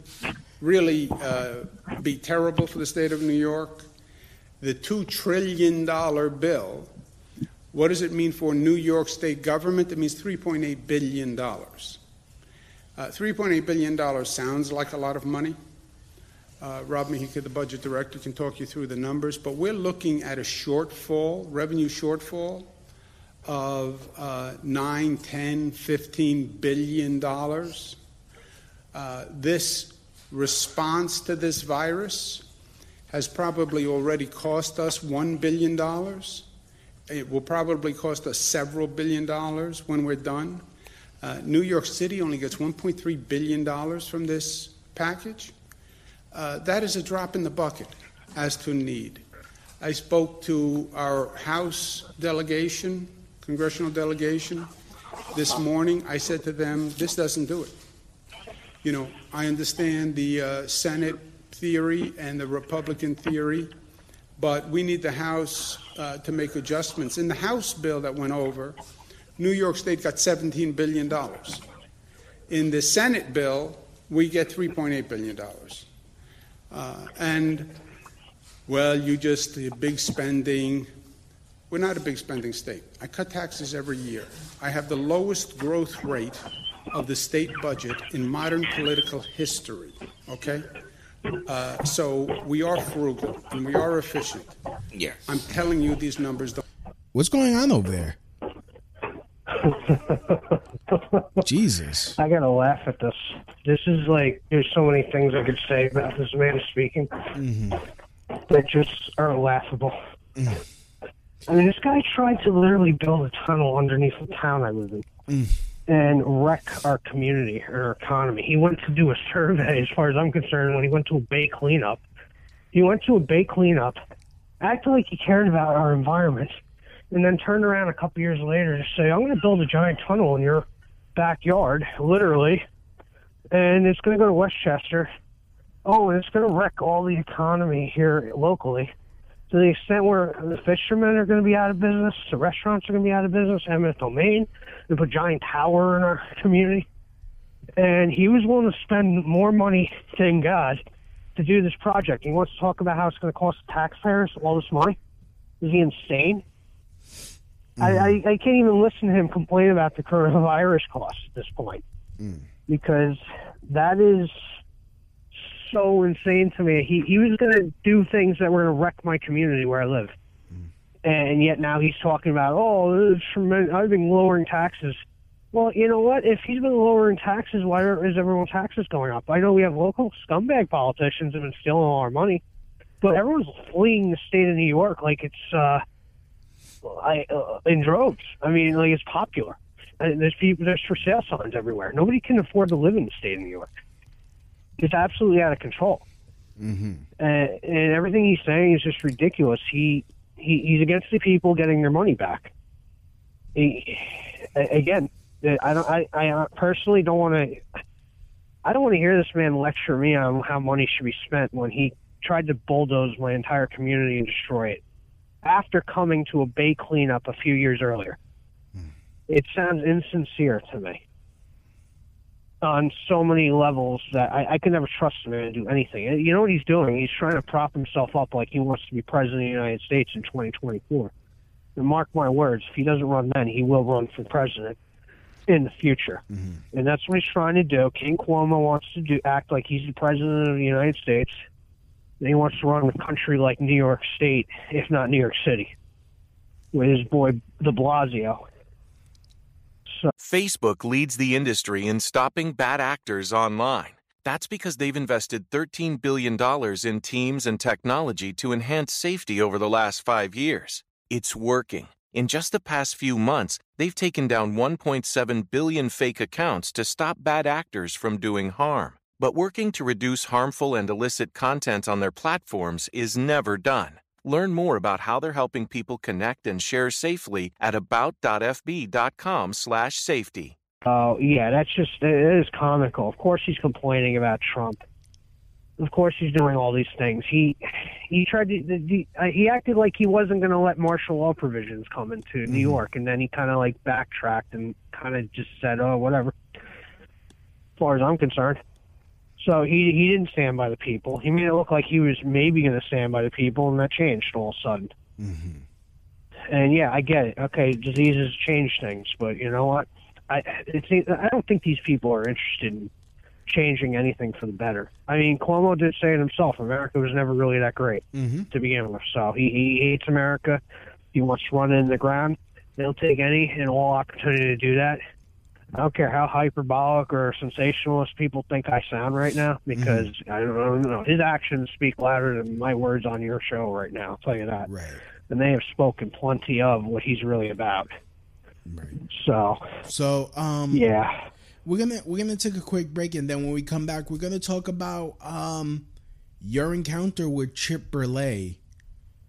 really uh, be terrible for the state of New York. The $2 trillion bill, what does it mean for New York state government? It means $3.8 billion. Uh, $3.8 billion sounds like a lot of money. Uh, Rob Mujica, the budget director, can talk you through the numbers, but we're looking at a shortfall, revenue shortfall of uh, 9, 10, 15 billion dollars. Uh, this response to this virus has probably already cost us $1 billion. It will probably cost us several billion dollars when we're done. Uh, New York City only gets $1.3 billion from this package. Uh, that is a drop in the bucket as to need. I spoke to our House delegation, congressional delegation, this morning. I said to them, this doesn't do it. You know, I understand the uh, Senate theory and the Republican theory, but we need the House uh, to make adjustments. In the House bill that went over, New York State got $17 billion. In the Senate bill, we get $3.8 billion. Uh, and, well, you just, the big spending. We're not a big spending state. I cut taxes every year. I have the lowest growth rate of the state budget in modern political history, okay? Uh, so we are frugal and we are efficient. Yeah. I'm telling you, these numbers don't. What's going on over there? Jesus. I gotta laugh at this. This is like there's so many things I could say about this man speaking Mm-hmm. that just are laughable. I mean, this guy tried to literally build a tunnel underneath the town I live in Mm. and wreck our community or our economy. He went to do a survey, as far as I'm concerned, when he went to a bay cleanup. He went to a bay cleanup, acted like he cared about our environment, and then turned around a couple years later to say, I'm going to build a giant tunnel in your backyard, literally, and it's going to go to Westchester. Oh, and it's going to wreck all the economy here locally. to the extent where the fishermen are going to be out of business, the restaurants are going to be out of business, eminent domain, and put a giant tower in our community. And he was willing to spend more money than God to do this project. He wants to talk about how it's going to cost taxpayers all this money. Is he insane? I, I, mm. I can't even listen to him complain about the coronavirus costs at this point mm. because that is so insane to me. He he was going to do things that were going to wreck my community where I live, mm. and yet now he's talking about oh, tremendous. I've been lowering taxes. Well, you know what? If he's been lowering taxes, why are, is everyone's taxes going up? I know we have local scumbag politicians that have been stealing all our money, but everyone's fleeing the state of New York like it's uh, I, uh, in droves. I mean, like it's popular. And there's people, there's for sale signs everywhere. Nobody can afford to live in the state of New York. It's absolutely out of control, Mm-hmm. and, and everything he's saying is just ridiculous. He, he he's against the people getting their money back. He, again, I don't. I, I personally don't want to. I don't want to hear this man lecture me on how money should be spent when he tried to bulldoze my entire community and destroy it after coming to a bay cleanup a few years earlier. Hmm. It sounds insincere to me on so many levels that I, I could never trust him to do anything. You know what he's doing? He's trying to prop himself up like he wants to be president of the United States in 2024. And mark my words, if he doesn't run then, he will run for president in the future. Mm-hmm. And that's what he's trying to do. King Cuomo wants to do act like he's the president of the United States. And he wants to run the country like New York State, if not New York City, with his boy De Blasio. Facebook leads the industry in stopping bad actors online. That's because they've invested $13 billion in teams and technology to enhance safety over the last five years. It's working. In just the past few months, they've taken down 1.7 billion fake accounts to stop bad actors from doing harm. But working to reduce harmful and illicit content on their platforms is never done. Learn more about how they're helping people connect and share safely at about.fb.com/safety. Oh yeah, that's just it is comical. Of course he's complaining about Trump. Of course he's doing all these things. He he tried to uh, he acted like he wasn't going to let martial law provisions come into New York, and then he kind of like backtracked and kind of just said, "Oh, whatever." As far as I'm concerned, so he he didn't stand by the people. He made it look like he was maybe going to stand by the people, and that changed all of a sudden. And yeah, I get it. Okay, diseases change things, but you know what? I it's I don't think these people are interested in changing anything for the better. I mean, Cuomo did say it himself. America was never really that great Mm-hmm. to begin with. So he, he hates America. He wants to run it in the ground. They'll take any and all opportunity to do that. I don't care how hyperbolic or sensationalist people think I sound right now because I, don't, I don't know. His actions speak louder than my words on your show right now. I'll tell you that. Right. And they have spoken plenty of what he's really about. Right. So So, um, yeah, we're gonna we're gonna take a quick break, and then when we come back, we're gonna talk about um your encounter with Chip Berlet.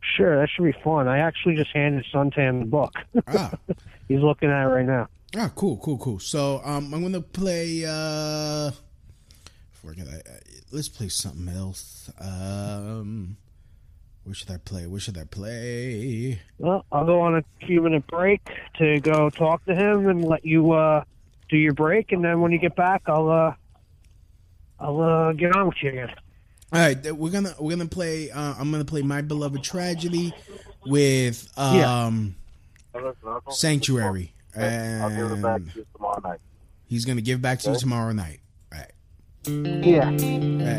sure, that should be fun. I actually just handed Suntan the book. Ah. he's looking at it right now. Ah, cool, cool, cool. So, um, I'm gonna play. uh I, uh, Let's play something else. Um, where should I play? Where should I play? Well, I'll go on a few minute break to go talk to him and let you uh, do your break, and then when you get back, I'll uh, I'll uh, get on with you again. All right, we're gonna we're gonna play. Uh, I'm gonna play my beloved tragedy with um Sanctuary, and he's gonna give back to you tomorrow night. Right. Yeah.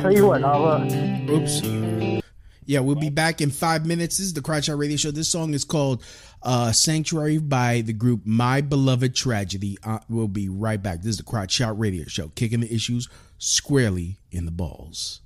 Tell you what, I'll. Uh, Oops. Yeah, we'll be back in five minutes. This is the Crotch Out Radio Show. This song is called uh, "Sanctuary" by the group My Beloved Tragedy. Uh, we'll be right back. This is the Crotch Out Radio Show, kicking the issues squarely in the balls.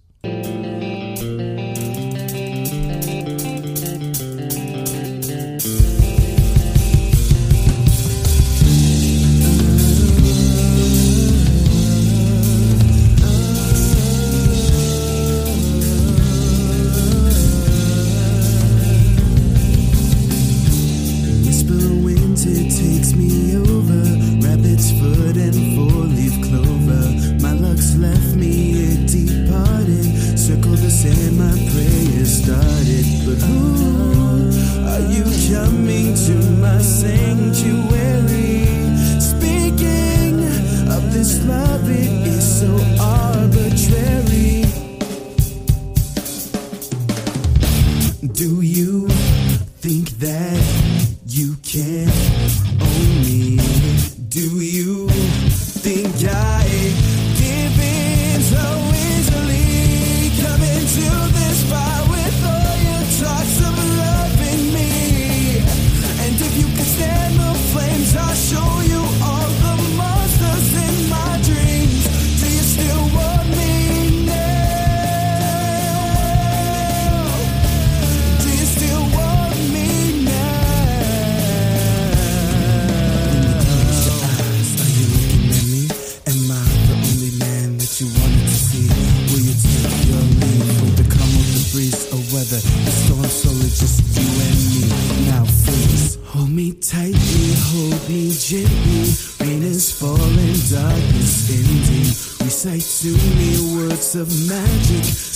of magic.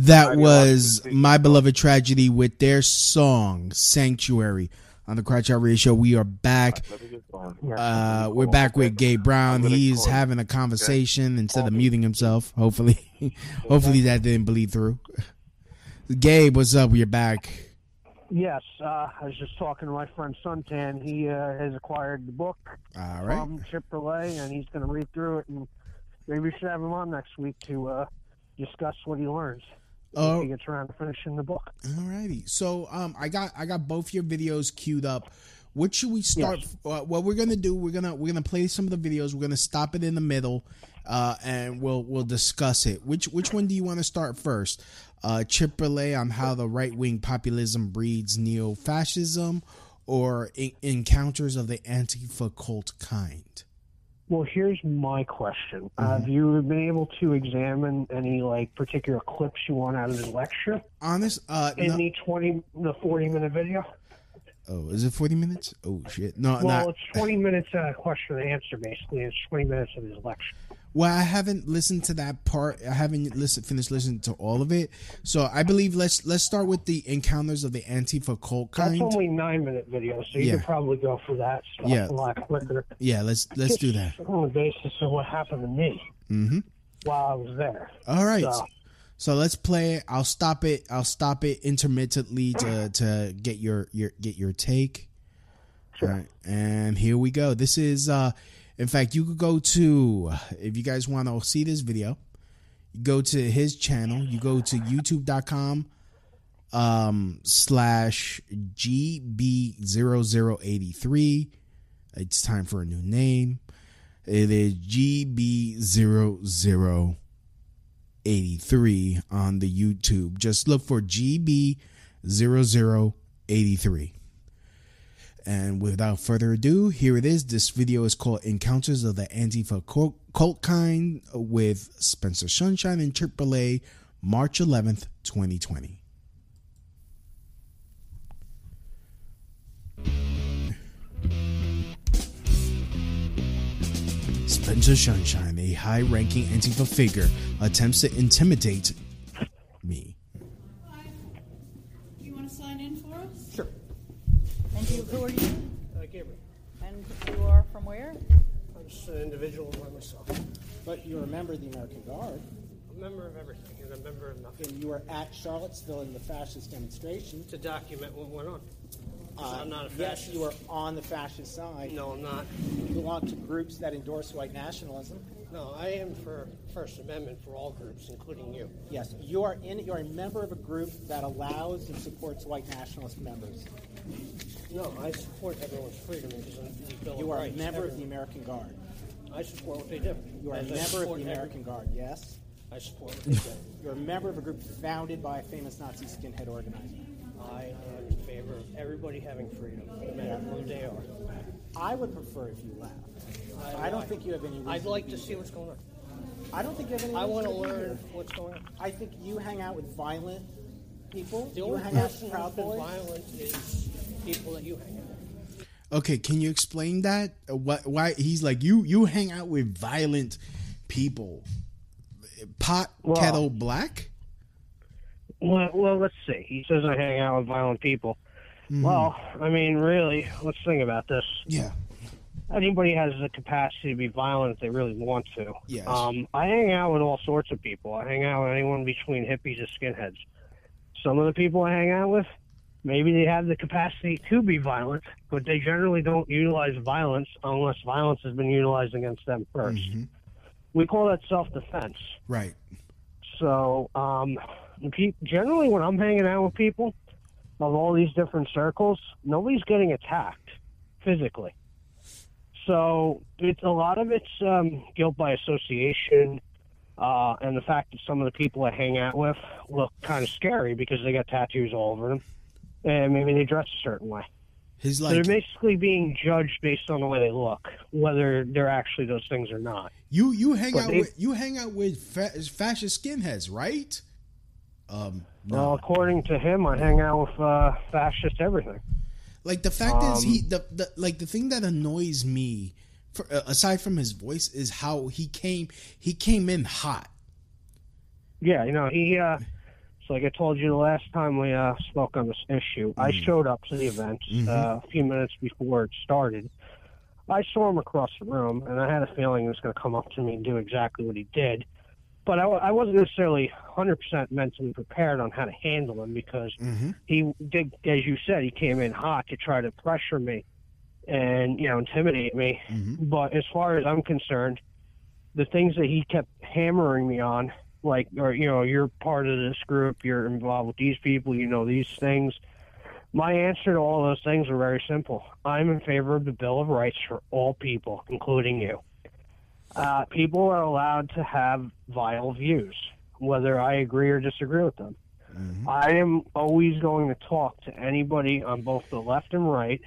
that was My Beloved Tragedy with their song Sanctuary on the Crotch Out Radio Show. We are back. Uh, we're back with Gabe Brown. He's having a conversation instead of muting himself. Hopefully, hopefully that didn't bleed through. Gabe, what's up? We are back. Yes, uh, I was just talking to my friend Suntan. He uh, has acquired the book All right. from Chip Berlet, and he's going to read through it. And maybe we should have him on next week to uh, discuss what he learns. Oh, he gets around to finishing the book. All righty, so um, I got I got both your videos queued up. What should we start? Yes. Uh, what we're gonna do? We're gonna we're gonna play some of the videos. We're gonna stop it in the middle, uh, and we'll we'll discuss it. Which which one do you want to start first? Uh, Chip on how the right wing populism breeds neo fascism, or in- encounters of the anti cult kind. Well, here's my question: Mm-hmm. Have you been able to examine any like particular clips you want out of the lecture Honest, uh, in no- the twenty, the forty minute video? oh, is it forty minutes? Oh shit, no, well, not. it's twenty minutes uh, question and answer basically. It's twenty minutes of his lecture. Well, I haven't listened to that part. I haven't listened, finished listening to all of it. So I believe let's let's start with the encounters of the Antifa cult kind. That's only nine minute video, so you Yeah. could probably go for that stuff Yeah. a lot quicker. Yeah, let's let's Just do that. on the basis of what happened to me Mm-hmm. while I was there. All right. So, So let's play it. I'll stop it. I'll stop it intermittently to to get your your get your take. Right. And here we go. This is uh in fact you could go to if you guys want to see this video, go to his channel, you go to youtube.com um slash GB0083. It's time for a new name. It is GB00 83 on the YouTube. Just look for GB0083. And without further ado, here it is. This video is called Encounters of the Antifa Cult, Kind with Spencer Sunshine and AAA, March 11th, 2020. Spencer Sunshine, a high ranking Antifa figure, attempts to intimidate me. And you, who are you? Uh, Gabriel. And you are from where? I'm just an individual by myself. But you're a member of the American Guard. A member of everything, and a member of nothing. And you were at Charlottesville in the fascist demonstration. To document what went on. Uh, I'm not a yes, fascist. you are on the fascist side. No, I'm not. You belong to groups that endorse white nationalism. No, I am for First Amendment for all groups, including you. Yes, you are in. You are a member of a group that allows and supports white nationalist members. No, I support everyone's freedom and the Bill of You are a Rights, member of the everyone. American Guard. I support what they do. You are a As I member of support the every- American Guard. Yes. I support what they do. You're a member of a group founded by a famous Nazi skinhead organizer. I am in favor of everybody having freedom, no matter who they are. I would prefer if you left. I, don't think you have any. Reason I'd like to see what's going on. I don't think you have any. I want to be learn here. what's going on. I think you hang out with violent people. The you only hang out with Proud Boys. violent is people that you hang out with. Okay, can you explain that? Uh, What? Why he's like you? You hang out with violent people. Pot Well- kettle black. Well, well, let's see. He says I hang out with violent people. Mhm. Well, I mean, really, let's think about this. Yeah. Anybody has the capacity to be violent if they really want to. Yes. Um, I hang out with all sorts of people. I hang out with anyone between hippies and skinheads. Some of the people I hang out with, maybe they have the capacity to be violent, but they generally don't utilize violence unless violence has been utilized against them 1st We call that self-defense. Right. So, um, generally, when I'm hanging out with people of all these different circles, nobody's getting attacked physically. So, it's a lot of it's um, guilt by association, uh, and the fact that some of the people I hang out with look kind of scary because they got tattoos all over them, and maybe they dress a certain way. His like they're basically being judged based on the way they look, whether they're actually those things or not. you you hang But out they- with you hang out with fa- fascist skinheads, right? Um, Well, according to him, I hang out with uh, fascist everything. Like the fact is, he Um, the, the like the thing that annoys me, for, uh, aside from his voice, is how he came he came in hot. Yeah, you know, he, uh, so like I told you the last time we uh, spoke on this issue, I showed up to the event Mhm. uh, a few minutes before it started. I saw him across the room, and I had a feeling he was going to come up to me and do exactly what he did. But I, I wasn't necessarily 100% mentally prepared on how to handle him because mm-hmm. he did, as you said, he came in hot to try to pressure me and, you know, intimidate me. Mm-hmm. But as far as I'm concerned, the things that he kept hammering me on, like, or you know, you're part of this group, you're involved with these people, you know these things. My answer to all those things are very simple. I'm in favor of the Bill of Rights for all people, including you. Uh, people are allowed to have vile views, whether I agree or disagree with them. I am always going to talk to anybody on both the left and right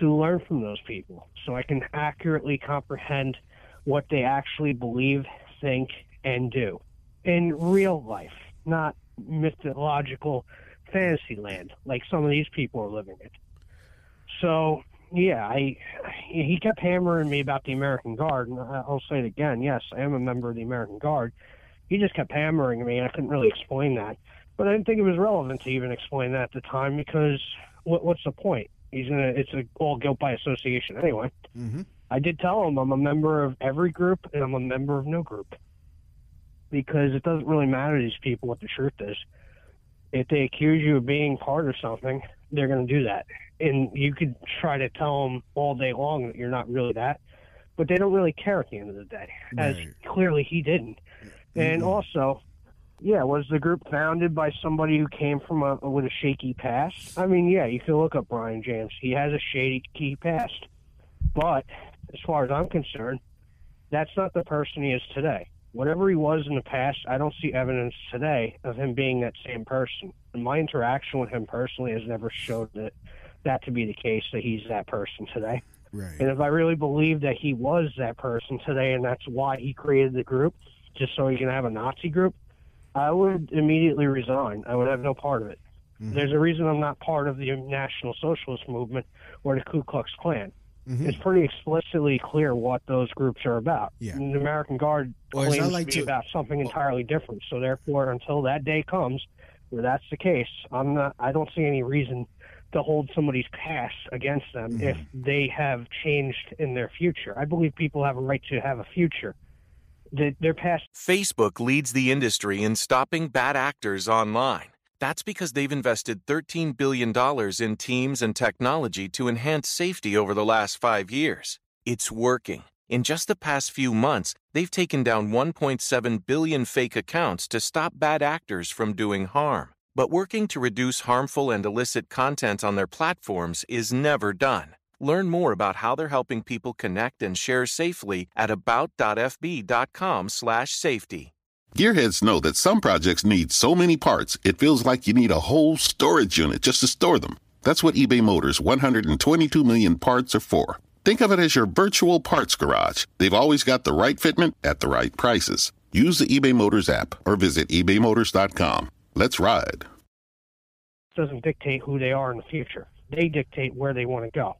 to learn from those people so I can accurately comprehend what they actually believe, think, and do in real life, not mythological fantasy land like some of these people are living in. So, yeah, I he kept hammering me about the American Guard, and I'll say it again. Yes, I am a member of the American Guard. He just kept hammering me, and I couldn't really explain that. But I didn't think it was relevant to even explain that at the time because what, what's the point? He's gonna. It's a all guilt by association anyway. Mm-hmm. I did tell him I'm a member of every group and I'm a member of no group because it doesn't really matter to these people what the truth is. If they accuse you of being part of something, they're going to do that. And you could try to tell them all day long that you're not really that, but they don't really care at the end of the day, as clearly he didn't. And also, yeah, was the group founded by somebody who came from a with a shaky past? I mean, yeah, you can look up Brian James. He has a shaky past. But as far as I'm concerned, that's not the person he is today. Whatever he was in the past, I don't see evidence today of him being that same person. And my interaction with him personally has never showed that that to be the case that he's that person today. Right. And if I really believe that he was that person today and that's why he created the group, just so he can have a Nazi group, I would immediately resign. I would have no part of it. There's a reason I'm not part of the National Socialist Movement or the Ku Klux Klan. Mhm. It's pretty explicitly clear what those groups are about. Yeah. And the American Guard I claims like to be to- about something entirely different. So therefore, until that day comes where that's the case, I'm not. I don't see any reason to hold somebody's past against them Mm-hmm. if they have changed in their future. I believe people have a right to have a future. The, their past Facebook leads the industry in stopping bad actors online. That's because they've invested $13 billion in teams and technology to enhance safety over the last five years. It's working. In just the past few months, they've taken down 1.7 billion fake accounts to stop bad actors from doing harm. But working to reduce harmful and illicit content on their platforms is never done. Learn more about how they're helping people connect and share safely at about.fb.com/safety. Gearheads know that some projects need so many parts, it feels like you need a whole storage unit just to store them. That's what eBay Motors' 122 million parts are for. Think of it as your virtual parts garage. They've always got the right fitment at the right prices. Use the eBay Motors app or visit ebaymotors.com. Let's ride. doesn't dictate who they are in the future. They dictate where they want to go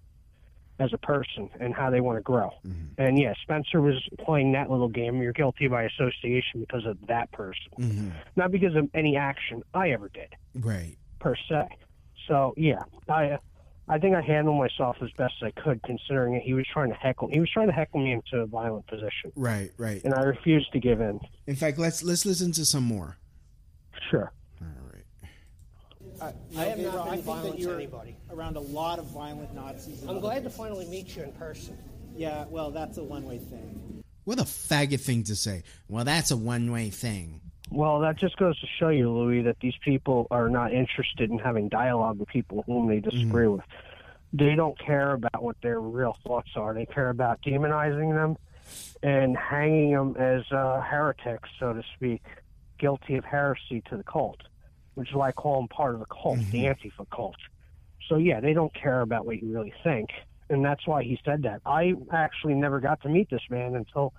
as a person and how they want to grow. And yeah, Spencer was playing that little game. You're guilty by association because of that person, Mm-hmm. not because of any action I ever did Right. per se. So yeah, I I think I handled myself as best as I could, considering that he was trying to heckle. He was trying to heckle me into a violent position, Right. Right. and I refused to give in. In fact, let's let's listen to some more. Sure. I, I have not I been think violent that to you're anybody. around a lot of violent Nazis. I'm other glad to finally meet you in person. Yeah, well, that's a one-way thing. What a faggot thing to say. Well, that's a one way thing. Well, that just goes to show you, Louis, that these people are not interested in having dialogue with people whom they disagree with. They don't care about what their real thoughts are. They care about demonizing them and hanging them as uh, heretics, so to speak, guilty of heresy to the cult, which is why I call them part of the cult, the mm-hmm. Antifa cult. So, yeah, they don't care about what you really think. And that's why he said that. I actually never got to meet this man until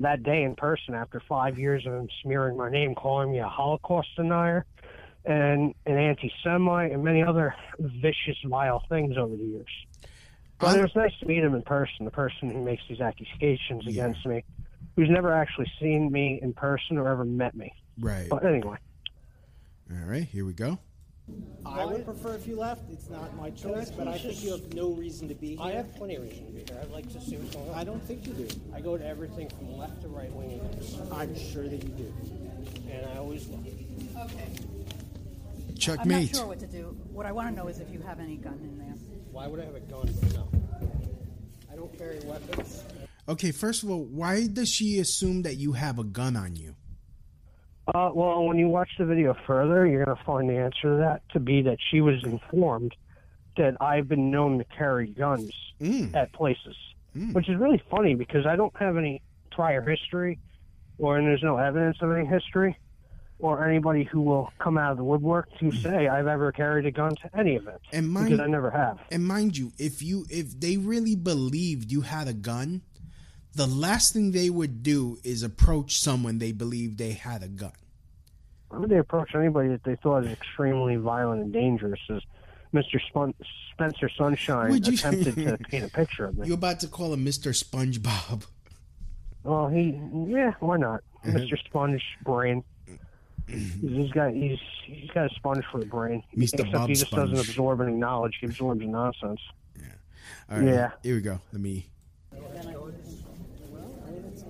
that day in person after five years of him smearing my name, calling me a Holocaust denier and an anti Semite and many other vicious, vile things over the years. But it was nice to meet him in person, the person who makes these accusations against me, who's never actually seen me in person or ever met me. Right. But anyway, All right. Here we go. I would prefer if you left. It's not my choice, but I think you have no reason to be here. I have plenty of reason to be here. I'd like to see what's going on. I don't think you do. I go to everything from left to right wing events, I'm sure that you do. and I always will. Okay. Checkmate. I'm not sure what to do. What I want to know is if you have any gun in there. Why would I have a gun? No. I don't carry weapons. Okay, first of all, why does she assume that you have a gun on you? Uh, well, when you watch the video further, you're going to find the answer to that to be that she was informed that I've been known to carry guns Mm. at places, which is really funny because I don't have any prior history, or and there's no evidence of any history, or anybody who will come out of the woodwork to say I've ever carried a gun to any event. And mind, because I never have. And mind you, if you if they really believed you had a gun, the last thing they would do is approach someone they believe they had a gun. Why would they approach anybody that they thought is extremely violent and dangerous as Mr. Spun- Spencer Sunshine you- attempted to paint a picture of me? You're about to call him Mr. SpongeBob. Well, he, yeah, why not? Uh-huh. Mr. Sponge Brain. He's got he's he's got a sponge for a brain. Mr. Except Bob he just doesn't absorb any knowledge. He absorbs nonsense. All right, Yeah. here we go. Let me.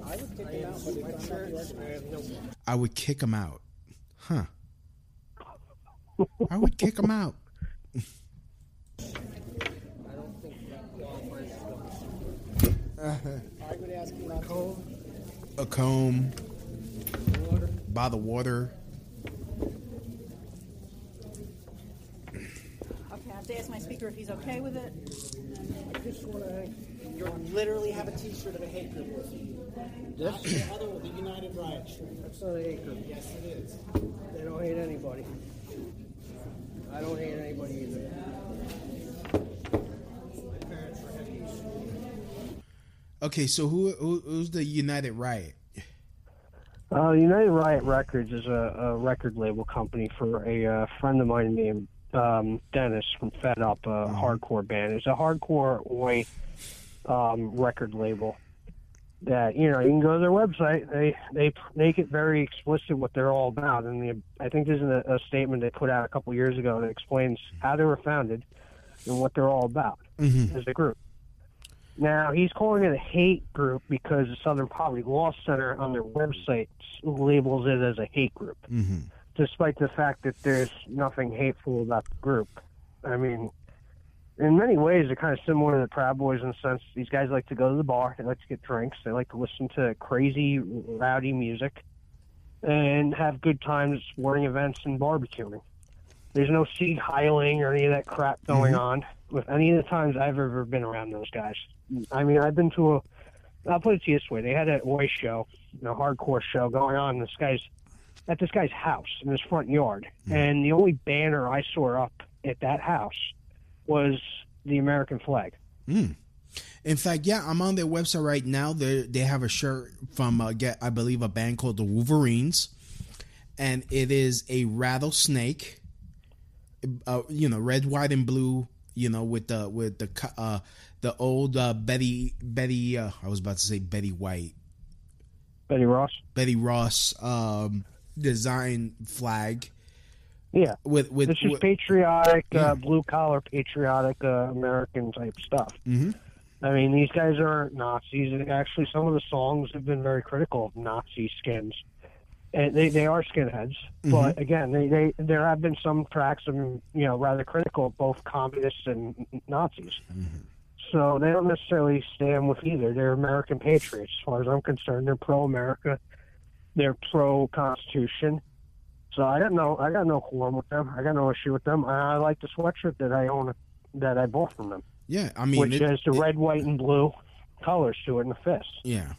I would kick him out, but it's not. I would kick him out. Huh. I would kick him out. I would ask him. A comb. By the water. Okay, I have to ask my speaker if he's okay with it. I just want to. You literally have a T-shirt of a hate group. This? The other one, the United Riot shirt. That's not a hate group. Yes, it is. They don't hate anybody. I don't hate anybody either. My parents were hippies. Okay, so who, who who's the United Riot? Uh, United Riot Records is a, a record label company for a uh, friend of mine named um, Dennis from Fed Up, a hardcore band. It's a hardcore white um, record label that you know you can go to their website. They they make it very explicit what they're all about, and the, I think there's a, a statement they put out a couple years ago that explains how they were founded and what they're all about Mhm. as a group. Now he's calling it a hate group because the Southern Poverty Law Center on their website labels it as a hate group, Mm-hmm. despite the fact that there's nothing hateful about the group. I mean, in many ways, they're kind of similar to the Proud Boys in the sense these guys like to go to the bar, they like to get drinks, they like to listen to crazy, rowdy music, and have good times sporting events and barbecuing. There's no Sieg heiling or any of that crap going Mhm. on with any of the times I've ever been around those guys. I mean, I've been to a. I'll put it to you this way: they had a Oi show, a hardcore show going on. in This guy's at this guy's house in his front yard, and the only banner I saw up at that house was the American flag. Mm. In fact, yeah, I'm on their website right now. They they have a shirt from uh, get I believe a band called the Wolverines, and it is a rattlesnake. Uh, you know, red, white, and blue. You know, with the with the uh, the old uh, Betty Betty. Uh, I was about to say Betty White. Betty Ross. Betty Ross um, design flag. Yeah, with with, this is with patriotic, uh, blue collar, patriotic uh, American type stuff. hmm I mean, these guys aren't Nazis. And Actually, some of the songs have been very critical of Nazi skins. And they, they are skinheads. But again, they, they there have been some tracks of you know rather critical of both communists and Nazis. So they don't necessarily stand with either. They're American patriots, as far as I'm concerned. They're pro-America. They're pro-Constitution. So I got no I got no qualm with them. I got no issue with them. I, I like the sweatshirt that I own that I bought from them Yeah, I mean, which it- has the red, white, and blue colors to it in the fist. yeah.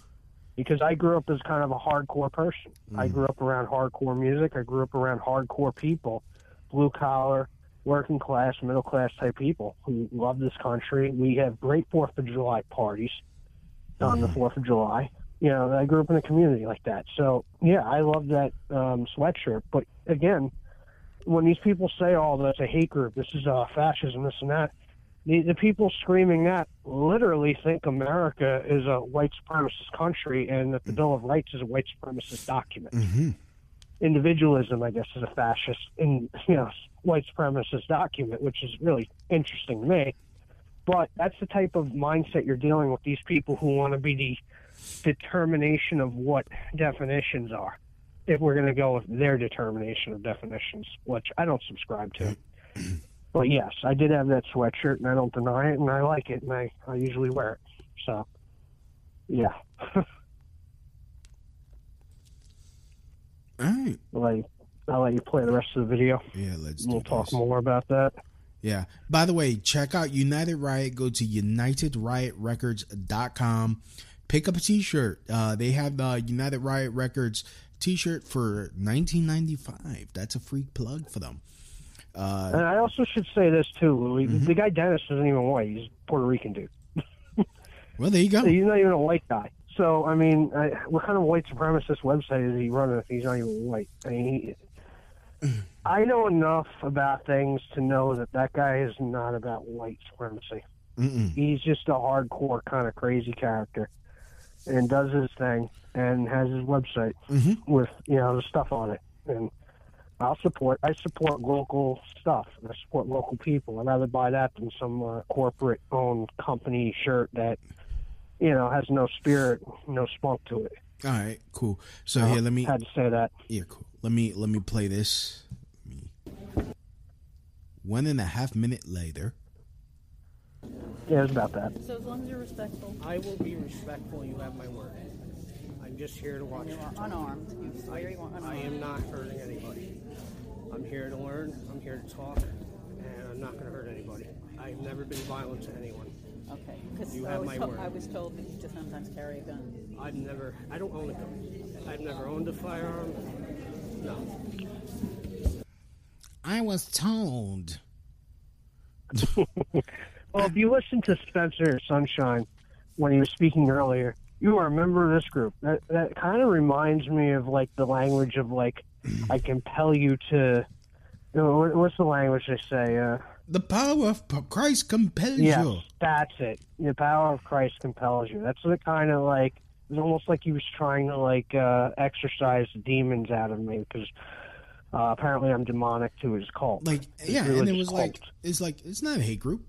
Because I grew up as kind of a hardcore person. I mm. grew up around hardcore music. I grew up around hardcore people, blue collar, working class, middle class type people who love this country. We have great Fourth of July parties on the mm. Fourth of July. You know, I grew up in a community like that. So yeah, I love that um, sweatshirt. But again, when these people say, "Oh, that's a hate group. This is uh, fascism. This and that," the, the people screaming that literally think America is a white supremacist country and that the Bill of Rights is a white supremacist document. Mm-hmm. Individualism, I guess, is a fascist and you know white supremacist document, which is really interesting to me. But that's the type of mindset you're dealing with. These people who want to be the determination of what definitions are. If we're going to go with their determination of definitions, which I don't subscribe to. But yes, I did have that sweatshirt, and I don't deny it, and I like it, and I, I usually wear it. So, yeah. All right. I'll let, you, I'll let you play the rest of the video. Yeah, let's We'll talk this. more about that. Yeah. By the way, check out United Riot. Go to UnitedRiotRecords.com. Pick up a T-shirt. Uh, they have the United Riot Records T-shirt for 19.95. That's a free plug for them. Uh, And I also should say this too, Louis. Mm-hmm. The guy Dennis isn't even white; he's a Puerto Rican dude. well, there you go. He's not even a white guy. So I mean, I, what kind of white supremacist website is he running if he's not even white? I mean, he, I know enough about things to know that that guy is not about white supremacy. Mm-mm. He's just a hardcore kind of crazy character, and does his thing and has his website Mm-hmm. with you know the stuff on it. And I'll support. I support local stuff. I support local people. I'd rather buy that than some uh, corporate-owned company shirt that you know has no spirit, no spunk to it. All right, cool. So Uh, here, let me had to say that. Yeah, cool. Let me let me play this. Me- One and a half minute later. Yeah, it's about that. So as long as you're respectful. I will be respectful. You have my word. I'm just here to watch. You are unarmed. You swear you are unarmed. I am not hurting anybody. I'm here to learn. I'm here to talk, and I'm not going to hurt anybody. I've never been violent to anyone. Okay. Because You I, have was my to- word. I was told that you just sometimes carry a gun. I've never. I don't own a gun. I've never owned a firearm. No. I was told. Well, if you listen to Spencer Sunshine when he was speaking earlier, you are a member of this group. That that kind of reminds me of like the language of like I compel you to. You know, what's the language they say? Uh, The power of Christ compels yes, you. that's it. The power of Christ compels you. That's the kind of like it was almost like he was trying to like uh, exorcise the demons out of me because uh, apparently I'm demonic to his cult. Like yeah, and it was cult. like it's like it's not a hate group.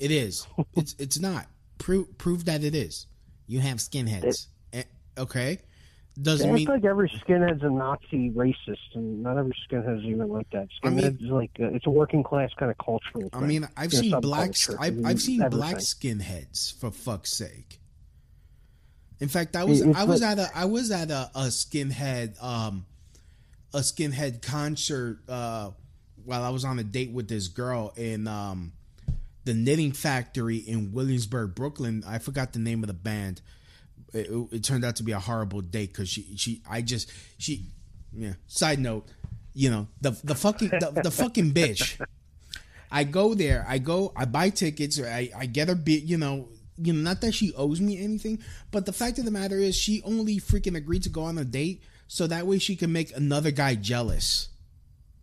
It is. it's it's not. Prove prove that it is. You have skinheads. Eh, okay. Doesn't Yeah, mean it's like every skinhead's a Nazi racist, and not every skinhead's even like that. I mean- like a, it's a working class kind of cultural. I mean, I've seen black. I've, I've seen black skinheads for fuck's sake. In fact, I was It's I was like- at a I was at a, a skinhead um a skinhead concert uh while I was on a date with this girl in um the Knitting Factory in Williamsburg, Brooklyn. I forgot the name of the band. It, it, turned out to be a horrible date because she she I just she yeah. Side note, you know the the fucking the, the fucking bitch. I go there. I go. I buy tickets. I I get her bit. You know. You know. Not that she owes me anything, but the fact of the matter is, she only freaking agreed to go on a date so that way she can make another guy jealous.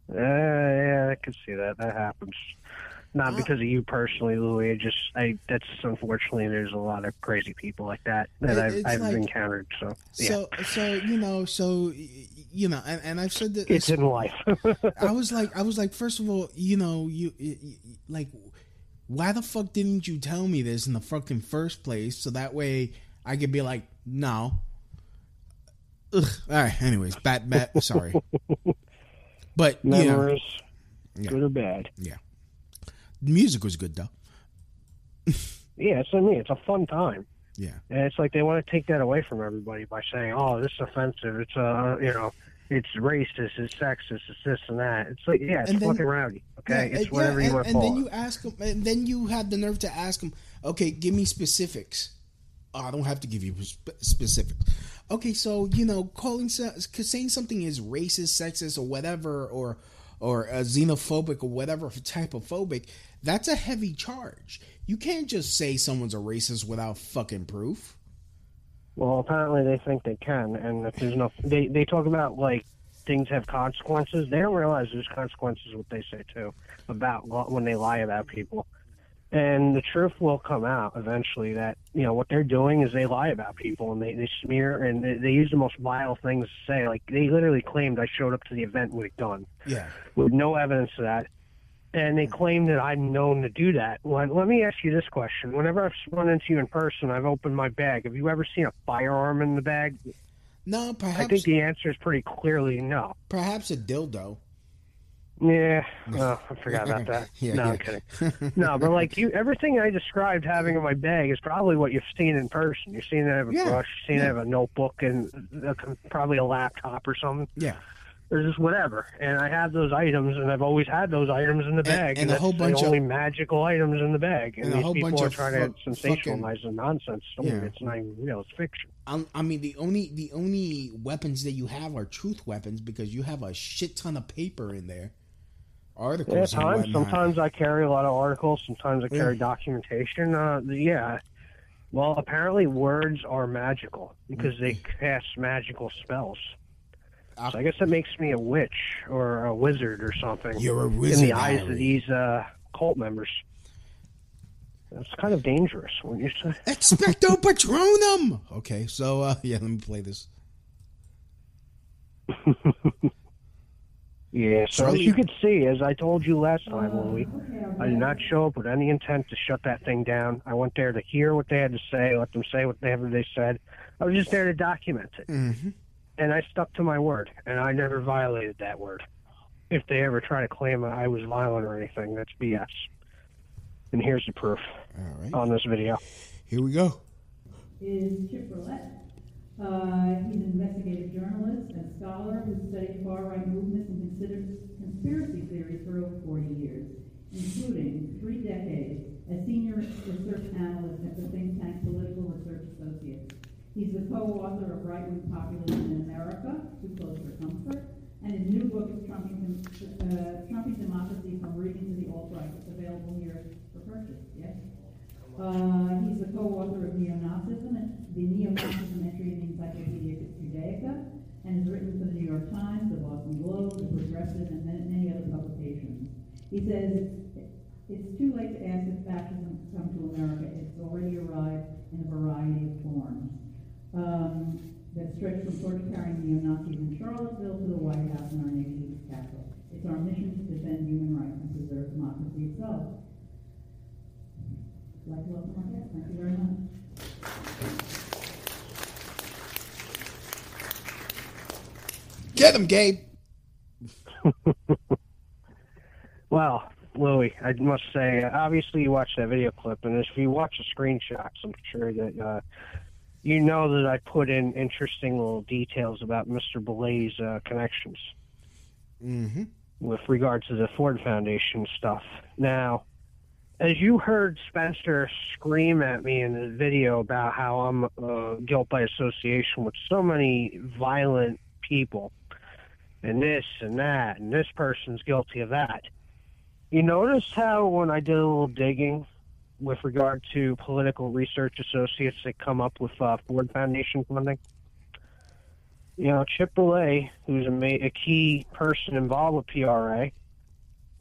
Uh, yeah, I can see that. That happens. Not Uh, because of you personally, Louis. It just I. That's unfortunately there's a lot of crazy people like that that It- I've, I've like- encountered. So yeah, So so you know so you know and, and I've said that it's in life. I was like, I was like, first of all, you know, you, y- y- like, why the fuck didn't you tell me this in the fucking first place? So that way I could be like, no. Ugh. All right. Anyways, bat bat. Sorry, but you know, Memories, Yeah. good or bad. yeah, the music was good though. Yeah, it's I mean it's a fun time. Yeah. And it's like they want to take that away from everybody by saying, "Oh, this is offensive. It's uh, you know, it's racist. It's sexist. It's this and that." It's like, yeah, it's And then- fucking rowdy. Okay, Yeah, it's and- whatever yeah, you want and call then it. you ask them, and then you have the nerve to ask them, okay, give me specifics. Oh, I don't have to give you sp- specifics. Okay, so you know, calling saying something is racist, sexist, or whatever, or or uh, xenophobic or whatever type of phobic, that's a heavy charge. You can't just say someone's a racist without fucking proof. Well, apparently they think they can, and if there's no, they they talk about like things have consequences. They don't realize there's consequences what they say too about when they lie about people, and the truth will come out eventually. That you know what they're doing is they lie about people and they, they smear and they, they use the most vile things to say. Like they literally claimed I showed up to the event with a gun Yeah. with no evidence of that. And they claim that I'm known to do that. Well, let me ask you this question. Whenever I've run into you in person, I've opened my bag. Have you ever seen a firearm in the bag? No, perhaps. I think the answer is pretty clearly no. Perhaps a dildo. Yeah, oh, I forgot about that. Yeah, no, yeah. I'm kidding. No, but like you, everything I described having in my bag is probably what you've seen in person. You've seen it have a Yeah, brush, you've seen it have a notebook, and a, probably a laptop or something. Yeah. Or just whatever. And I have those items, and I've always had those items in the bag. and a that's whole bunch the of- only magical items in the bag. And, and a these whole people bunch are trying to sensationalize the nonsense story. Yeah. It's not even real. It's fiction. I, I mean, the only the only weapons that you have are truth weapons because you have a shit ton of paper in there, articles. Yeah, and times, sometimes I carry a lot of articles. Sometimes I carry Yeah. documentation. Uh, yeah. Well, apparently words are magical because they cast magical spells. So I guess that makes me a witch or a wizard or something. You're a in the eyes Harry. of these uh, cult members. That's kind of dangerous when you say. Expecto Patronum. Okay, so uh, yeah, let me play this. Yeah, so Charlie- as you could see, as I told you last time, Louis, I did not show up with any intent to shut that thing down. I went there to hear what they had to say, let them say whatever they said. I was just there to document it. Mm-hmm. And I stuck to my word, and I never violated that word. If they ever try to claim I was violent or anything, that's BS. And here's the proof on this video. Here we go. is Chip Berlet. Uh, he's an investigative journalist and scholar who studied far-right movements and considers conspiracy theories for over 40 years, including three decades as senior research analyst at the think tank Political Research Associates. He's the co-author of Right-Wing Populism in America, Too Close for Comfort, and his new book is Trumping, uh, Democracy from Reagan to the Alt-Right. It's available here for purchase, yes? Uh, he's the co-author of Neo-Nazism, the Neo-Nazism entry in the Encyclopedia Judaica, and has written for the New York Times, the Boston Globe, the Progressive, and many, other publications. He says it's, too late to ask if fascism has come to America. It's already arrived in a variety of forms. Um, that stretch from torture-carrying neo-Nazis in Charlottesville to the White House and our nation's capital. It's our mission to defend human rights and preserve democracy itself. I'd like to welcome our guest. Thank you very much. Get him, Gabe. Well, Louis, I must say, obviously you watched that video clip, and if you watch the screenshots, I'm sure that uh, you know that I put in interesting little details about Mr. Berlet's uh, connections Mm-hmm. with regard to the Ford Foundation stuff. Now, as you heard Spencer scream at me in the video about how I'm uh, guilt by association with so many violent people, and this and that, and this person's guilty of that. You notice how when I did a little digging with regard to political research associates that come up with uh, Ford Foundation funding? You know, Chip Berlet, who's a, ma- a key person involved with PRA,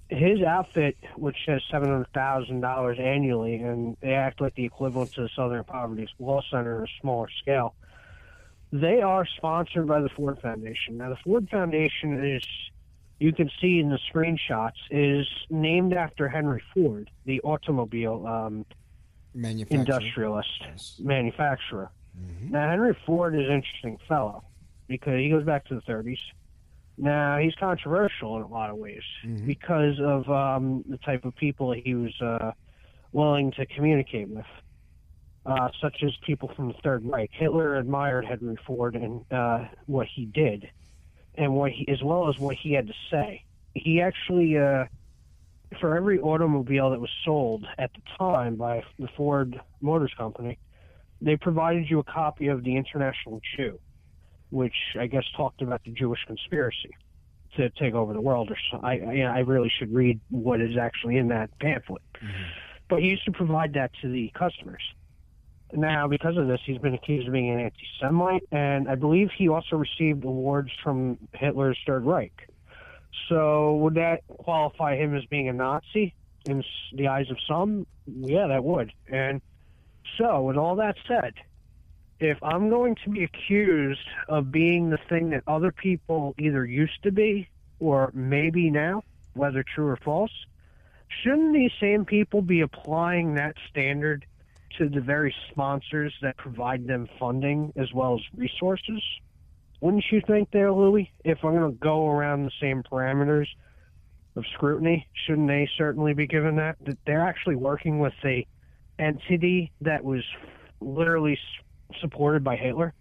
his outfit, which has seven hundred thousand dollars annually, and they act like the equivalent to the Southern Poverty Law Center on a smaller scale. They are sponsored by the Ford Foundation. Now, the Ford Foundation is, you can see in the screenshots, is named after Henry Ford, the automobile um, Manufacturer. industrialist manufacturer. Now, Henry Ford is an interesting fellow because he goes back to the 30s. Now, he's controversial in a lot of ways because of um, the type of people he was uh, willing to communicate with, uh, such as people from the Third Reich. Hitler admired Henry Ford and uh, what he did, and what he, as well as what he had to say. He actually, uh, for every automobile that was sold at the time by the Ford Motors Company, they provided you a copy of the International Jew, which I guess talked about the Jewish conspiracy to take over the world. Or so. I, I, I really should read what is actually in that pamphlet. But he used to provide that to the customers. Now, because of this, he's been accused of being an anti-Semite, and I believe he also received awards from Hitler's Third Reich. So, would that qualify him as being a Nazi in the eyes of some? Yeah, that would. And so, with all that said, if I'm going to be accused of being the thing that other people either used to be or maybe now, whether true or false, shouldn't these same people be applying that standard to the very sponsors that provide them funding as well as resources? Wouldn't you think there, Louis? If I'm going to go around the same parameters of scrutiny, shouldn't they certainly be given that? That they're actually working with a entity that was literally supported by Hitler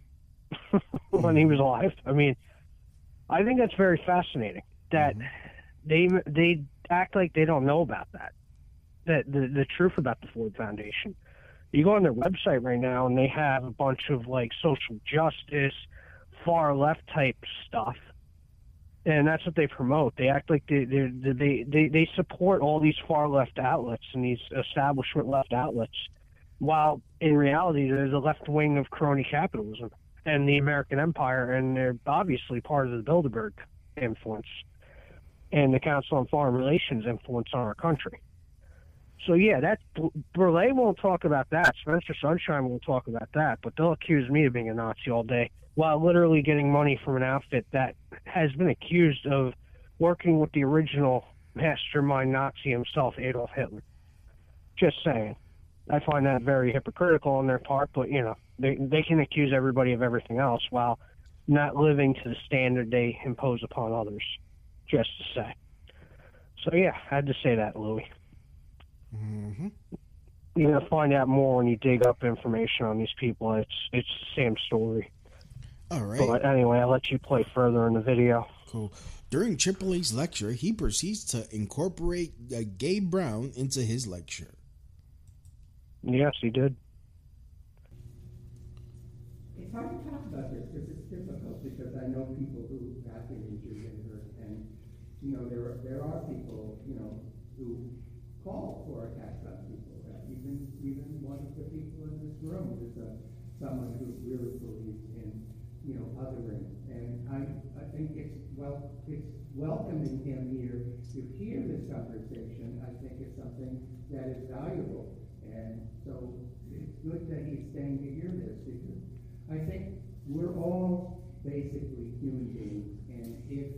when he was alive. I mean, I think that's very fascinating that mm-hmm. they they act like they don't know about that. That the the truth about the Ford Foundation. You go on their website right now and they have a bunch of like social justice, far left type stuff, and that's what they promote. They act like they they they they, they support all these far left outlets and these establishment left outlets, while in reality they're the left wing of crony capitalism and the American empire, and they're obviously part of the Bilderberg influence and the Council on Foreign Relations influence on our country. So yeah, that Berlet won't talk about that. Spencer Sunshine won't talk about that, but they'll accuse me of being a Nazi all day while literally getting money from an outfit that has been accused of working with the original mastermind Nazi himself, Adolf Hitler. Just saying. I find that very hypocritical on their part, but you know, they they can accuse everybody of everything else while not living to the standard they impose upon others. Just to say. So yeah, I had to say that, Louis. Mm-hmm. You're gonna find out more when you dig up information on these people. It's it's the same story. All right. But anyway, I'll let you play further in the video. Cool. During Tripoli's lecture, he proceeds to incorporate uh, Gabe Brown into his lecture. Yes, he did. It's hard to talk about this because it's difficult because I know people who have been injured and hurt, and you know there are, there are people you know who call for attacks on people. Uh, even even one of the people in this room is uh, someone who really believes in you know othering, and I I think it's well it's welcoming him here to hear this conversation. I think it's something that is valuable, and so it's good that he's staying to hear this because I think we're all basically human beings, and if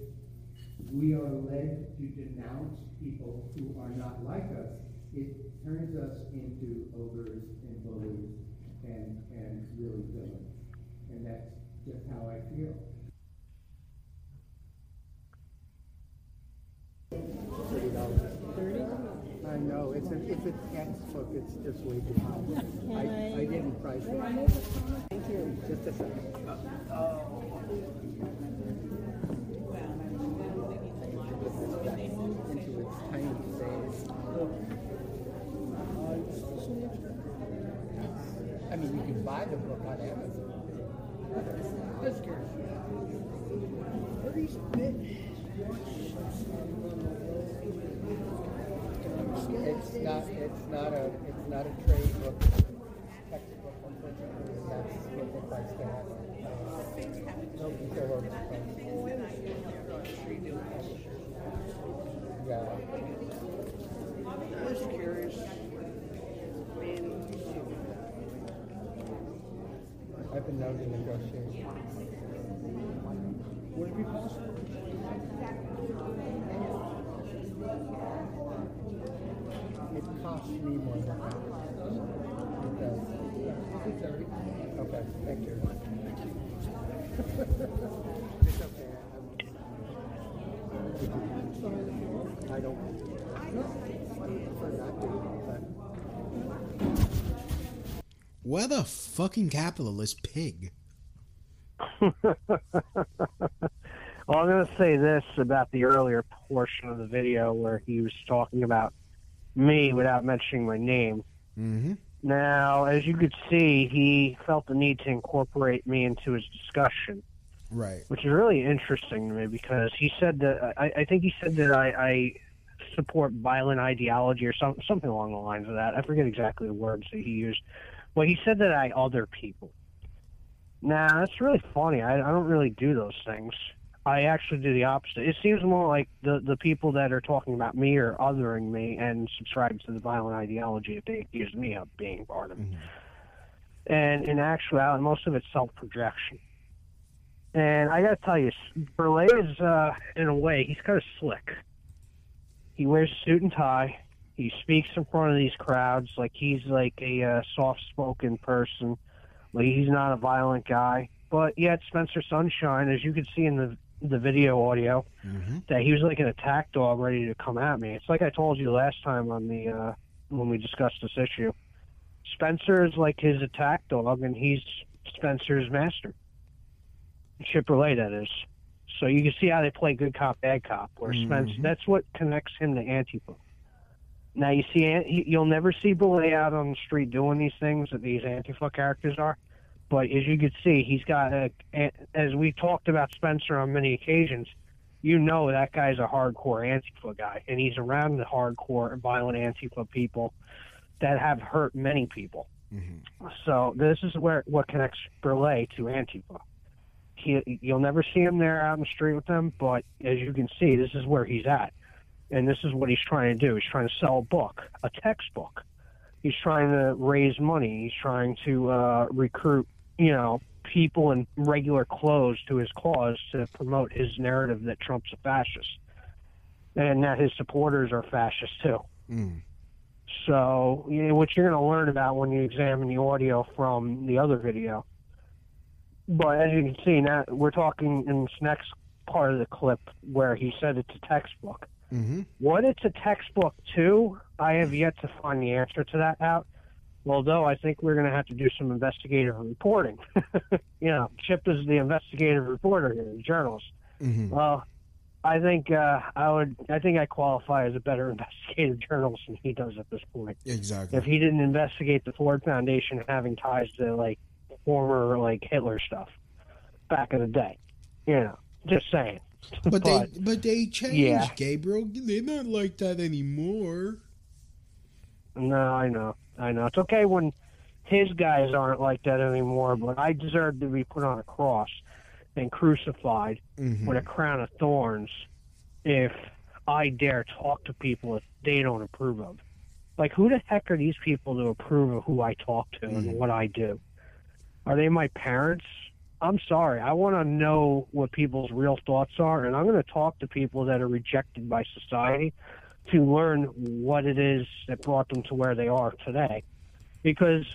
we are led to denounce people who are not like us, it turns us into ogres and bullies and, and really villains. And that's just how I feel. Thirty dollars. Thirty? I know, it's a, it's a textbook, it's just way too high. I, I didn't price it. Thank you. Just a second. Into its tiny face. I mean, you can buy the book on Amazon. Just. It's not, it's not a, it's not a trade book, textbook, unfortunately, that's what the price tag. Nobody so low Yeah. Just curious. I've been negotiate. Would it be possible? It costs me more than that. It does. Is it thirty? Okay, thank you. It's okay. I'm- I don't. prefer not to, but What a fucking capitalist pig. Well, I'm going to say this about the earlier portion of the video where he was talking about me without mentioning my name. Mm-hmm. Now, as you could see, he felt the need to incorporate me into his discussion, Right. which is really interesting to me because he said that I, I think he said that I, I support violent ideology or some, something along the lines of that. I forget exactly the words that he used. Well, he said that I other people. Now, that's really funny. I, I don't really do those things. I actually do the opposite. It seems more like the the people that are talking about me are othering me and subscribe to the violent ideology if they accuse me of being part of it. And in actuality, most of it's self projection. And I got to tell you, Berlet is, uh, in a way, he's kind of slick. He wears suit and tie. He speaks in front of these crowds like he's like a uh, soft spoken person. Like he's not a violent guy. But yet, Spencer Sunshine, as you can see in the the video audio, that he was like an attack dog ready to come at me. It's like I told you last time on the uh, when we discussed this issue. Spencer is like his attack dog, and he's Spencer's master. Chip Berlet, that is. So you can see how they play good cop, bad cop. Where Spence, Mhm. that's what connects him to Antifa. Now you see, you'll never see Berlet out on the street doing these things that these Antifa characters are. But as you can see, he's got a, as we talked about Spencer on many occasions. You know that guy's a hardcore Antifa guy, and he's around the hardcore and violent Antifa people that have hurt many people. Mm-hmm. So this is where what connects Berlet to Antifa. He, you'll never see him there out in the street with them, but as you can see, this is where he's at, and this is what he's trying to do. He's trying to sell a book, a textbook. He's trying to raise money. He's trying to uh, recruit, you know, people in regular clothes to his cause to promote his narrative that Trump's a fascist, and that his supporters are fascists too. Mm. So, you know, what you're going to learn about when you examine the audio from the other video. But as you can see, now we're talking in this next part of the clip where he said it's a textbook. Mm-hmm. What it's a textbook to, I have yet to find the answer to that out. Although I think we're going to have to do some investigative reporting. you know, Chip is the investigative reporter here, the journalist. Mm-hmm. Well, I think uh, I would. I think I qualify as a better investigative journalist than he does at this point. Exactly. If he didn't investigate the Ford Foundation having ties to like former like Hitler stuff back in the day, you know, just saying. But they but they changed, yeah. Gabriel. They're not like that anymore. No, I know, I know. It's okay when his guys aren't like that anymore, but I deserve to be put on a cross and crucified Mhm. with a crown of thorns if I dare talk to people that they don't approve of. Like, who the heck are these people to approve of who I talk to and what I do? Are they my parents? I'm sorry. I want to know what people's real thoughts are, and I'm going to talk to people that are rejected by society to learn what it is that brought them to where they are today. Because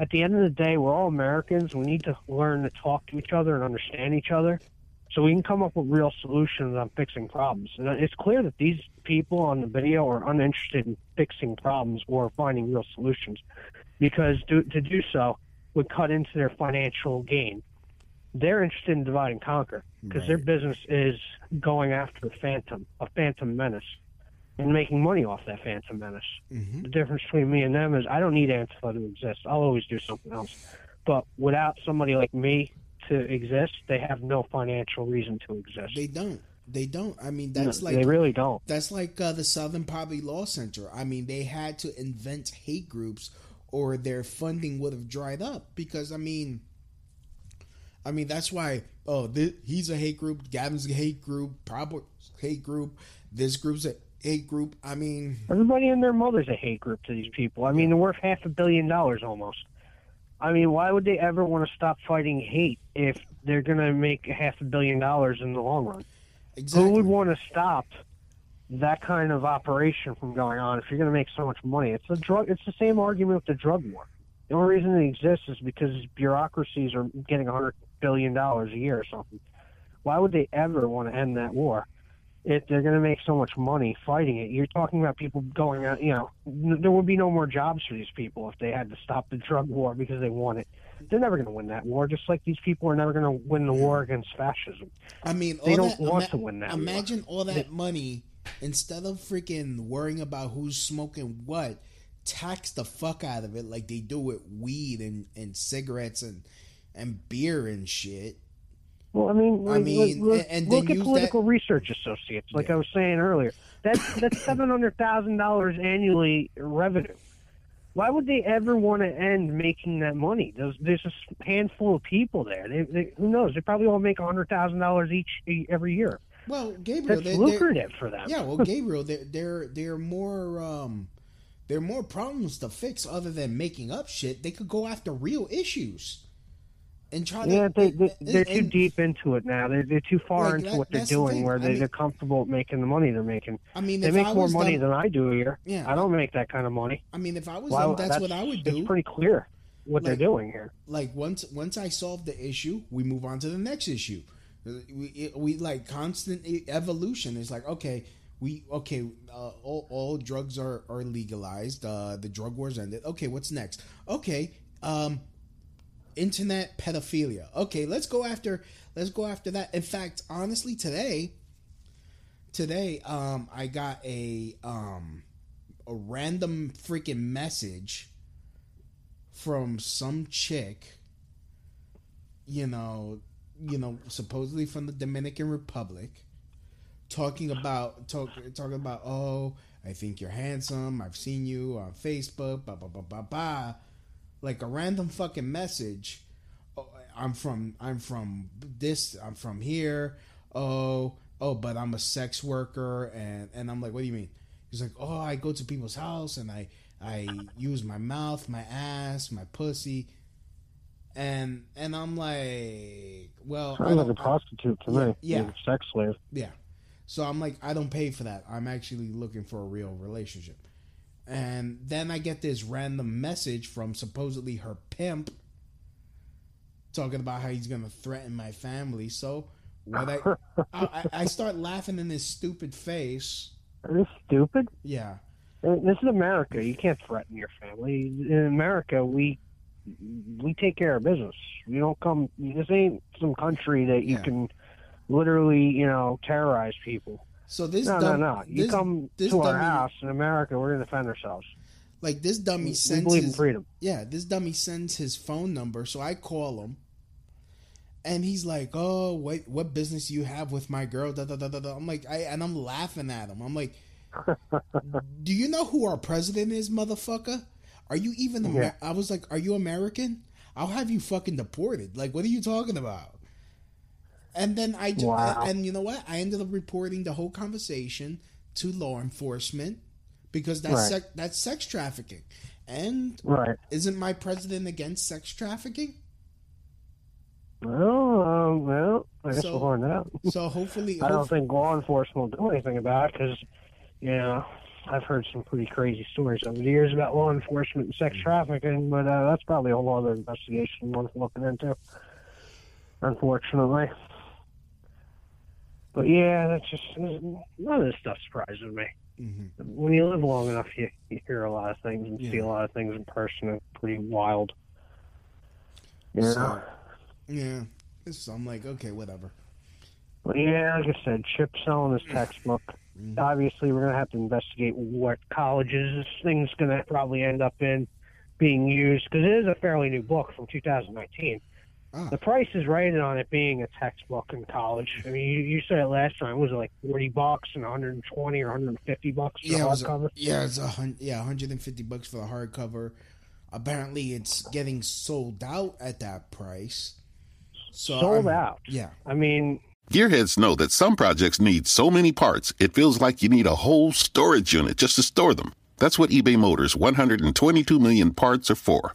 at the end of the day, we're all Americans. We need to learn to talk to each other and understand each other so we can come up with real solutions on fixing problems. And it's clear that these people on the video are uninterested in fixing problems or finding real solutions because to, to do so would cut into their financial gain. They're interested in divide and conquer because their business is going after a phantom, a phantom menace, and making money off that phantom menace. Mm-hmm. The difference between me and them is I don't need Antifa to exist. I'll always do something else. But without somebody like me to exist, they have no financial reason to exist. They don't. They don't. I mean, that's No, like they really don't. That's like uh, the Southern Poverty Law Center. I mean, they had to invent hate groups, or their funding would have dried up. Because I mean, I mean that's why. Oh, thi- he's a hate group. Gavin's a hate group. Probably hate group. This group's a hate group. I mean, Everybody and their mother's a hate group to these people. I mean, they're worth half a billion dollars almost. I mean, why would they ever want to stop fighting hate if they're going to make half a billion dollars in the long run? Exactly. Who would want to stop that kind of operation from going on if you're going to make so much money? It's a drug. It's the same argument with the drug war. The only reason it exists is because bureaucracies are getting a hundred billion dollars a year or something. Why would they ever want to end that war? If they're going to make so much money fighting it, you're talking about people going out. You know, n- there would be no more jobs for these people if they had to stop the drug war because they want it. They're never going to win that war. Just like these people are never going to win the war against fascism. I mean, they don't that- want ima- to win that. war. Imagine all that money instead of freaking worrying about who's smoking what. Tax the fuck out of it like they do with weed and, and cigarettes and and beer and shit. Well, I mean, I mean, look, and- look at political research associates, like I was saying earlier. That's that's seven hundred thousand dollars annually revenue. Why would they ever want to end making that money? There's there's a handful of people there. They, they, who knows? They probably all make hundred thousand dollars each every year. Well, Gabriel, That's they- they're- lucrative for them. Yeah, well, Gabriel, they're they're they're more um, there are more problems to fix other than making up shit. They could go after real issues and try to. Yeah, they, they they're too and- deep into it now. They're they're too far Like, into that- what they're that's the doing, thing. where I they, mean- they're comfortable making the money they're making. I mean, they make I more money them- than I do year. Yeah. I don't make that kind of money. I mean, if I was Why- them, that's, what I would do. It's pretty clear what Like- they're doing here. Like once once I solve the issue, we move on to the next issue. We, we like constant evolution. It's like okay, we okay, uh, all, all drugs are are legalized. Uh, the drug wars ended. Okay, what's next? Okay, um, internet pedophilia. Okay, let's go after let's go after that. In fact, honestly, today today um I got a um a random freaking message from some chick you know, you know, supposedly from the Dominican Republic talking about talk, talking about oh, I think you're handsome. I've seen you on Facebook, blah blah blah blah blah. Like a random fucking message. Oh, I'm from I'm from this. I'm from here. Oh oh, but I'm a sex worker, and and I'm like, what do you mean? He's like, oh, I go to people's house and I I use my mouth, my ass, my pussy, and and I'm like, well, Sounds like a prostitute to yeah, me. Yeah, You're a sex slave. yeah. So I'm like, I don't pay for that. I'm actually looking for a real relationship. And then I get this random message from supposedly her pimp talking about how he's going to threaten my family. So what I, I I start laughing in his stupid face. Are you stupid? Yeah. This is America. You can't threaten your family. In America, we we take care of business. You don't come. This ain't some country that you Yeah. can literally, you know, terrorize people. So this no, dumb- no, no. You this- come this to our house in America, we're gonna defend ourselves. Like this dummy sends. We believe in his, freedom. Yeah, this dummy sends his phone number, so I call him, and he's like, "Oh, what what business do you have with my girl?" Da, da, da, da, da. I'm like, I and I'm laughing at him. I'm like, "Do you know who our president is, motherfucker? Are you even?" Amer-? Yeah. I was like, "Are you American? I'll have you fucking deported." Like, what are you talking about? And then I just, Wow. and you know what? I ended up reporting the whole conversation to law enforcement because that's Right. sex, that's sex trafficking. And Right. isn't my president against sex trafficking? Well, um, well, I guess So- we'll find out. So hopefully, I don't think law enforcement will do anything about it because, you know, I've heard some pretty crazy stories over the years about law enforcement and sex trafficking, but uh, that's probably a whole other investigation worth looking into. Unfortunately. But yeah, that's just none of this stuff surprises me. When you live long enough, you, you hear a lot of things and see a lot of things in person. It's pretty wild. Yeah. So, yeah. So I'm like, okay, whatever. Well, yeah, like I said, Chip selling his textbook. Mm-hmm. Obviously, we're going to have to investigate what colleges this thing's going to probably end up in being used because it is a fairly new book from 2019. Ah. The price is right on it being a textbook in college. I mean, you, you said it last time. It was it like 40 bucks and 120 or 150 bucks for Yeah, the it was hardcover? yeah, it's a hun- yeah, 150 bucks for the hardcover. Apparently, it's getting sold out at that price. So Sold I'm- out. Yeah. I mean, Gearheads know that some projects need so many parts, it feels like you need a whole storage unit just to store them. That's what eBay Motors' 122 million parts are for.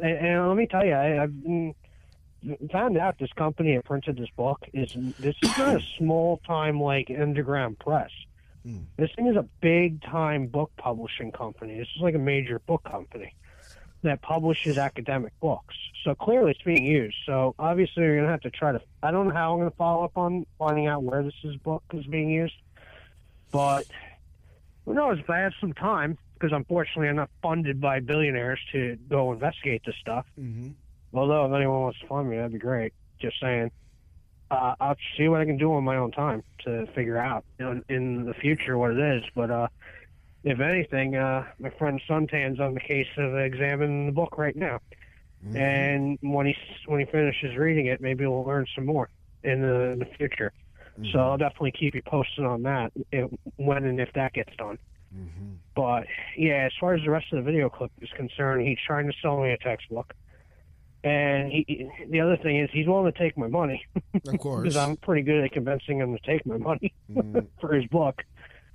And, and let me tell you, I, I've been, found out this company that printed this book is this is not a small time like underground press. Hmm. This thing is a big time book publishing company. This is like a major book company that publishes academic books. So clearly it's being used. So obviously you're gonna have to try to. I don't know how I'm gonna follow up on finding out where this is book is being used, but who knows? If I have some time, because unfortunately I'm not funded by billionaires to go investigate this stuff. Mm-hmm. Although if anyone wants to fund me, that'd be great. Just saying. Uh, I'll see what I can do on my own time to figure out in, in the future what it is. But uh, if anything, uh, my friend Suntan's on the case of examining the book right now. And when he when he finishes reading it, maybe we'll learn some more in the, in the future. So I'll definitely keep you posted on that if, when and if that gets done. But yeah, as far as the rest of the video clip is concerned, he's trying to sell me a textbook. And he, the other thing is, he's willing to take my money. Of course. because I'm pretty good at convincing him to take my money mm. for his book.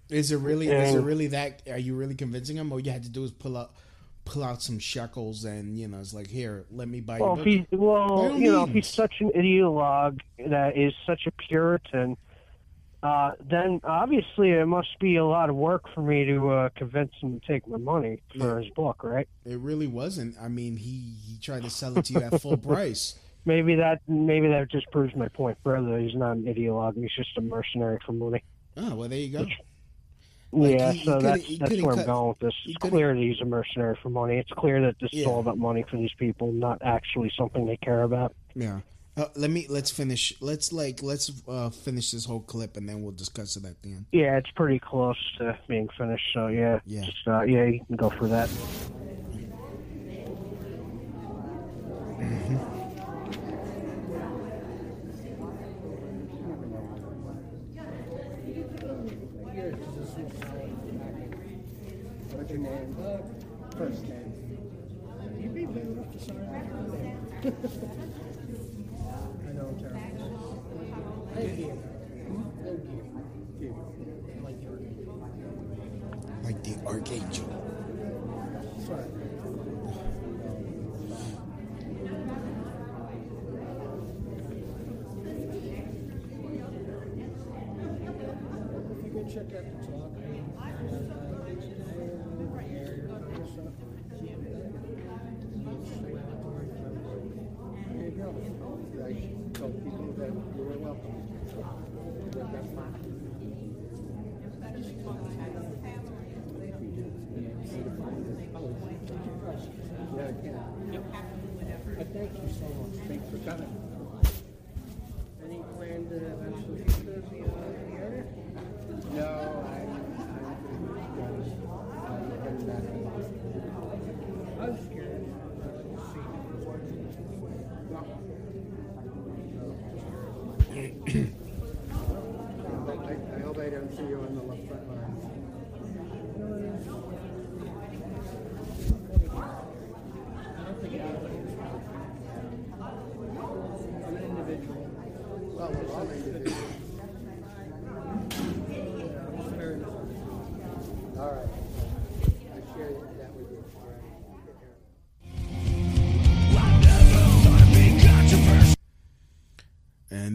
Is it really? Is it really that? Are you really convincing him? All you had to do is pull up, pull out some shekels and you know it's like here, let me buy. Well, your book. By well, you know, if he's such an ideologue that is such a Puritan, uh, then obviously it must be a lot of work for me to uh, convince him to take my money for his book, right? It really wasn't. I mean, he he tried to sell it to you at full price. Maybe that maybe that just proves my point further. He's not an ideologue. He's just a mercenary for money. Oh well, there you go. Like, yeah, he- he so couldn't- that's that's where I'm going with this. It's clear that he's a mercenary for money. It's clear that this is all about money for these people, not actually something they care about. Yeah. Uh, let me let's finish. Let's like let's uh, finish this whole clip and then we'll discuss it at the end. Yeah, it's pretty close to being finished. So yeah, Yeah. just uh, yeah, you can go for that. What's your name? First name. You be good enough to sign that. I know I'm terrible. Thank you. Thank you. Like the archangel. Check out the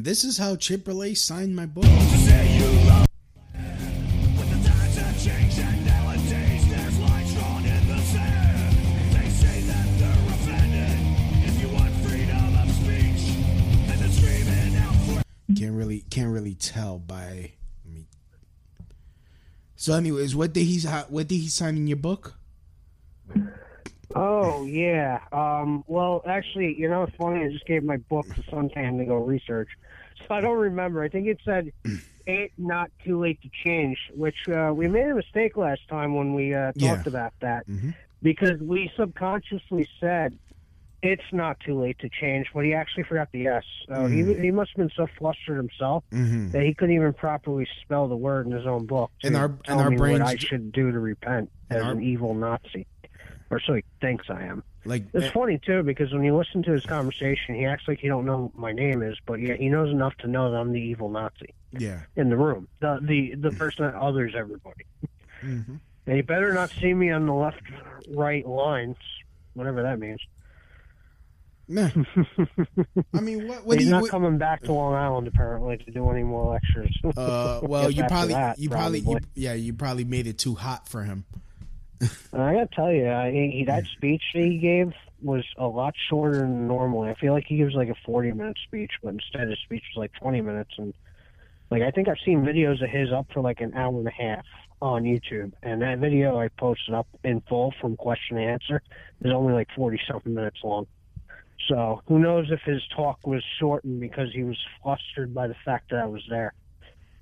this is how Chipotle signed my book. Can't really can't really tell by. Me. So, anyways, what did he what did he sign in your book? Yeah. Um, well, actually, you know, it's funny. I just gave my book to Suntan to go research, so I don't remember. I think it said "Ain't not too late to change," which uh, we made a mistake last time when we uh, talked Yeah. about that because we subconsciously said it's not too late to change, but he actually forgot the S. So he Mhm. he must have been so flustered himself Mhm. that he couldn't even properly spell the word in his own book. And our- and tell our me brains what I should do to repent as our- an evil Nazi, or so he thinks I am. Like It's funny too because when you listen to his conversation, he acts like he don't know my name is, but yet he knows enough to know that I'm the evil Nazi Yeah. in the room, the the the person that others everybody. Mhm. And you better not see me on the left right lines, whatever that means. Nah. I mean, what? What do He's you? not what- coming back to Long Island apparently to do any more lectures. uh, well, you probably, that, you probably, you, probably. yeah, you probably made it too hot for him. I gotta tell you, I, he, that speech that he gave was a lot shorter than normally. I feel like he gives like a forty-minute speech, but instead his speech was like twenty minutes. And like I think I've seen videos of his up for like an hour and a half on YouTube, and that video I posted up in full from question and answer is only like forty something minutes long. So who knows if his talk was shortened because he was flustered by the fact that I was there.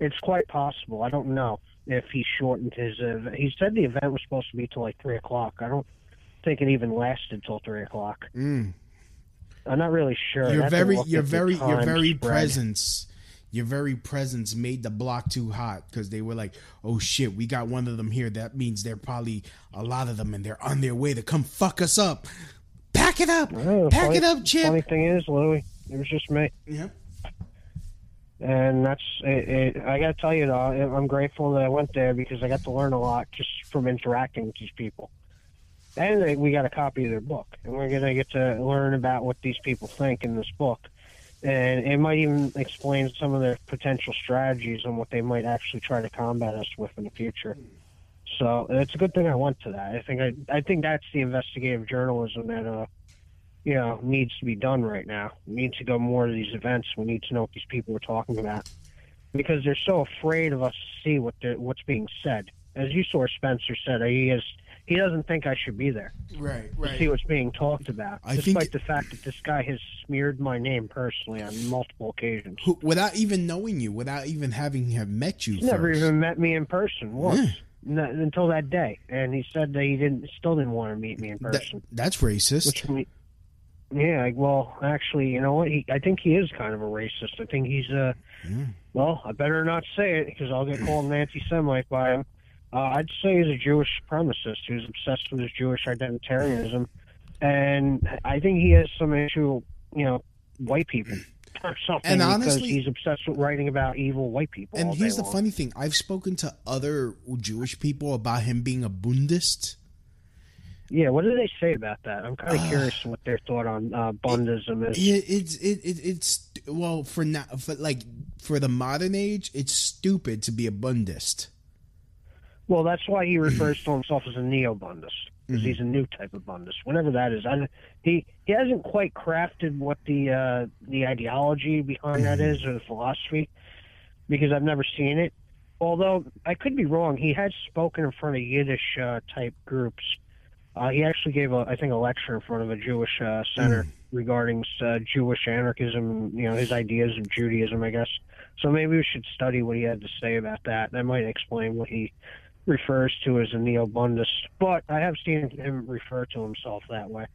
It's quite possible. I don't know if he shortened his. Uh, he said the event was supposed to be till like three o'clock. I don't think it even lasted till three o'clock. Mm. I'm not really sure. Your very, your very, your very spread. presence, your very presence made the block too hot because they were like, "Oh shit, we got one of them here. That means they're probably a lot of them, and they're on their way to come fuck us up. Pack it up, Oh, pack funny- it up, Chip." Funny thing is, Louis, it was just me. Yep. And that's it, it, I got to tell you though, I'm grateful that I went there because I got to learn a lot just from interacting with these people. and they, we got a copy of their book, and we're gonna get to learn about what these people think in this book, and it might even explain some of their potential strategies and what they might actually try to combat us with in the future. So it's a good thing I went to that. I think I, I think that's the investigative journalism that uh, you know, needs to be done right now. We need to go more to these events. We need to know what these people are talking about because they're so afraid of us to see what they're, what's being said. As you saw, Spencer said he is he doesn't think I should be there Right, right. to see what's being talked about, I despite think- the fact that this guy has smeared my name personally on multiple occasions. Who, without even knowing you, without even having have met you He's never even met me in person once. Not, until that day, and he said that he didn't, still didn't want to meet me in That- person. that's racist. Which me, yeah, well, actually, you know what? He, I think he is kind of a racist. I think he's uh, well, I better not say it because I'll get called an anti-Semite by him. Uh, I'd say he's a Jewish supremacist who's obsessed with his Jewish identitarianism, and I think he has some issue, you know, white people or something. And because honestly- he's obsessed with writing about evil white people. And here's the long. funny thing: I've spoken to other Jewish people about him being a Bundist. Yeah, what do they say about that? I'm kind of curious what their thought on uh, Bundism is. It, it's it, it it's well for now for like for the modern age, it's stupid to be a Bundist. Well, that's why he refers to himself as a neo-Bundist because he's a new type of Bundist, whatever that is. I, he he hasn't quite crafted what the uh, the ideology behind that is or the philosophy because I've never seen it. Although I could be wrong, he has spoken in front of Yiddish uh, type groups. Uh, he actually gave, a, I think, a lecture in front of a Jewish uh, center regarding uh, Jewish anarchism. You know, his ideas of Judaism, I guess. So maybe we should study what he had to say about that. That might explain what he refers to as a neo-Bundist. But I have seen him refer to himself that way.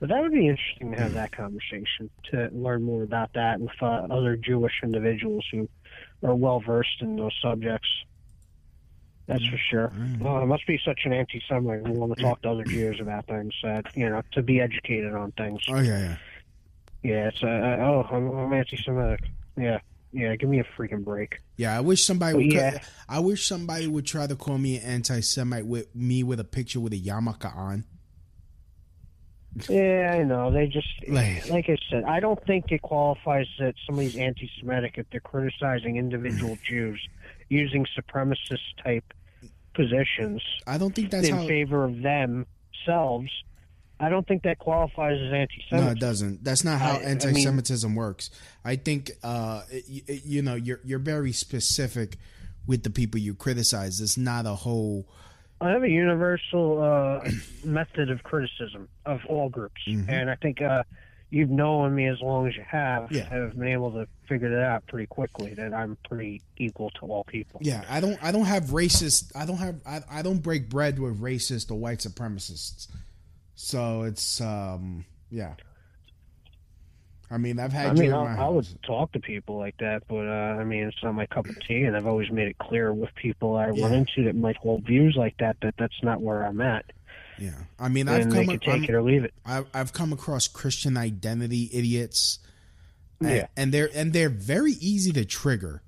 But that would be interesting to have that conversation to learn more about that with uh, other Jewish individuals who are well versed in those subjects. That's for sure. Oh, it must be such an anti-Semite who want to talk to other Jews about things. That you know, to be educated on things. Oh yeah, yeah. Yeah, it's uh, uh, oh, I'm, I'm anti-Semitic. Yeah, yeah. Give me a freaking break. Yeah, I wish somebody would. yeah. I wish somebody would try to call me an anti-Semite with me with a picture with a yarmulke on. Yeah, I know. They just Like- like I said, I don't think it qualifies that somebody's anti-Semitic if they're criticizing individual Jews using supremacist type positions. I don't think that's in how- favor of themselves. I don't think that qualifies as anti-Semitism. No, it doesn't. That's not how I- I mean- anti-Semitism works. I think, uh, y- y- you know, you're you're very specific with the people you criticize. It's not a whole. I have a universal uh, method of criticism of all groups, Mhm. and I think uh, you've known me as long as you have. Yeah. Have been able to figure that out pretty quickly. That I'm pretty equal to all people. Yeah, I don't. I don't have racist. I don't have. I, I don't break bread with racist or white supremacists. So it's um yeah. I mean, I've had I mean, I, I would talk to people like that, but uh, I mean, it's not my cup of tea, and I've always made it clear with people I run into that might hold views like that that that's not where I'm at. Yeah, I mean, I've come. take it or leave it. I've, I've come across Christian identity idiots. and- Yeah. and they're and they're very easy to trigger.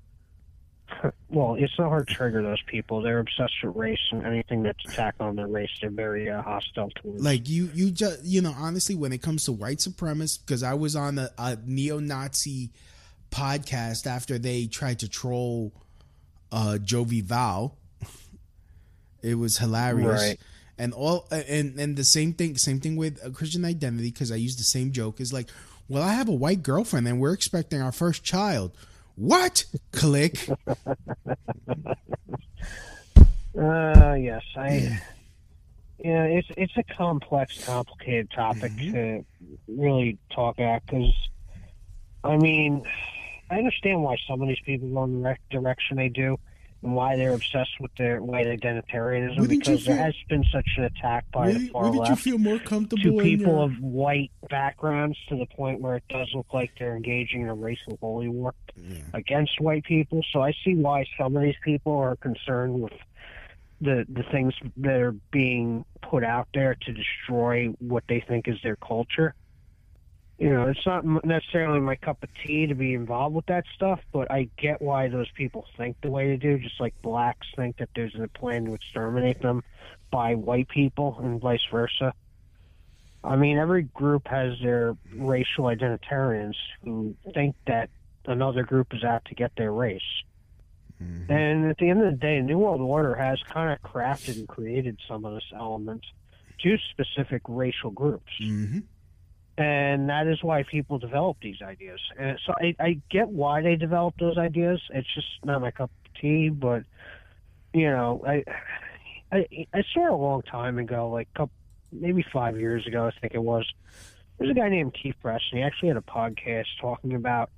Well, it's not hard to trigger those people. They're obsessed with race, and anything that's attack on their race, they're very uh, hostile towards. Like you, you just you know, honestly, when it comes to white supremacists, because I was on a, a neo-Nazi podcast after they tried to troll uh, Jovi Val. It was hilarious, Right. And all and and the same thing, same thing with a Christian identity because I use the same joke. Is like, well, I have a white girlfriend and we're expecting our first child. What? Click. Uh, yes, I. Yeah, it's it's a complex, complicated topic to really talk about because, I mean, I understand why some of these people go in the rec- direction they do, and why they're obsessed with their white identitarianism Wouldn't you because there has been such an attack by the Wouldn't, far wouldn't you left feel more comfortable to people your- of white backgrounds to the point where it does look like they're engaging in a racial holy war against white people. So I see why some of these people are concerned with the the things that are being put out there to destroy what they think is their culture. You know, it's not necessarily my cup of tea to be involved with that stuff, but I get why those people think the way they do. Just like blacks think that there's a plan to exterminate them by white people, and vice versa. I mean, every group has their racial identitarians who think that another group is out to get their race. And at the end of the day, New World Order has kind of crafted and created some of this element to specific racial groups. Mm-hmm. And that is why people develop these ideas. And so I, I get why they develop those ideas. It's just not my cup of tea, but you know, I I I saw a long time ago, like couple, maybe five years ago, I think it was. There's a guy named Keith Preston. He actually had a podcast talking about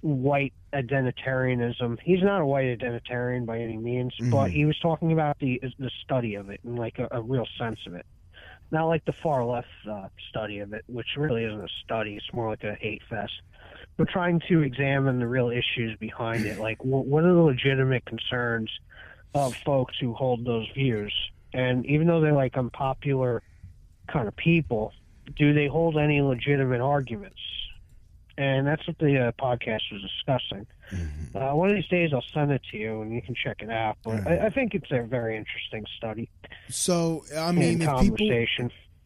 white identitarianism. He's not a white identitarian by any means, but Mhm. he was talking about the the study of it and like a, a real sense of it. Not like the far left uh, study of it, which really isn't a study. It's more like a hate fest. But trying to examine the real issues behind it, like wh- what are the legitimate concerns of folks who hold those views, and even though they're like unpopular kind of people, do they hold any legitimate arguments? And that's what the uh, podcast was discussing. Uh, one of these days, I'll send it to you, and you can check it out. But I, I think it's a very interesting study. So I mean, if people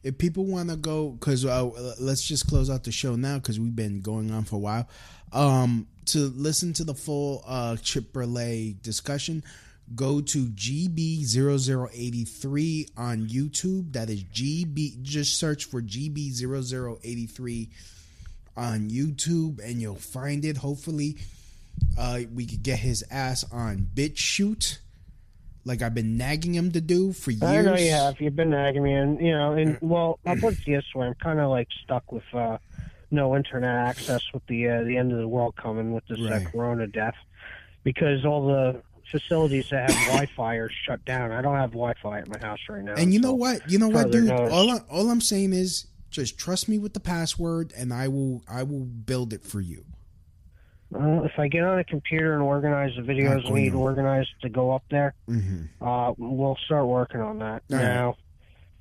if people want to go, because uh, let's just close out the show now because we've been going on for a while. Um, to listen to the full uh, Chip discussion, go to GB0083 on YouTube. That is GB. Just search for GB0083 on YouTube, and you'll find it. Hopefully, uh, we could get his ass on BitChute, like I've been nagging him to do for years. I know you have. You've been nagging me, and you know, and well, I'll put it this way: I'm kind of like stuck with uh, no internet access with the uh, the end of the world coming with this Right. uh, Corona death, because all the facilities that have Wi-Fi are shut down. I don't have Wi-Fi at my house right now. And you know what? You know what, dude? All I, all I'm saying is just trust me with the password, and I will I will build it for you. Well, if I get on a computer and organize the videos we need organized to go up there, Mm-hmm. uh, we'll start working on that. All right. now,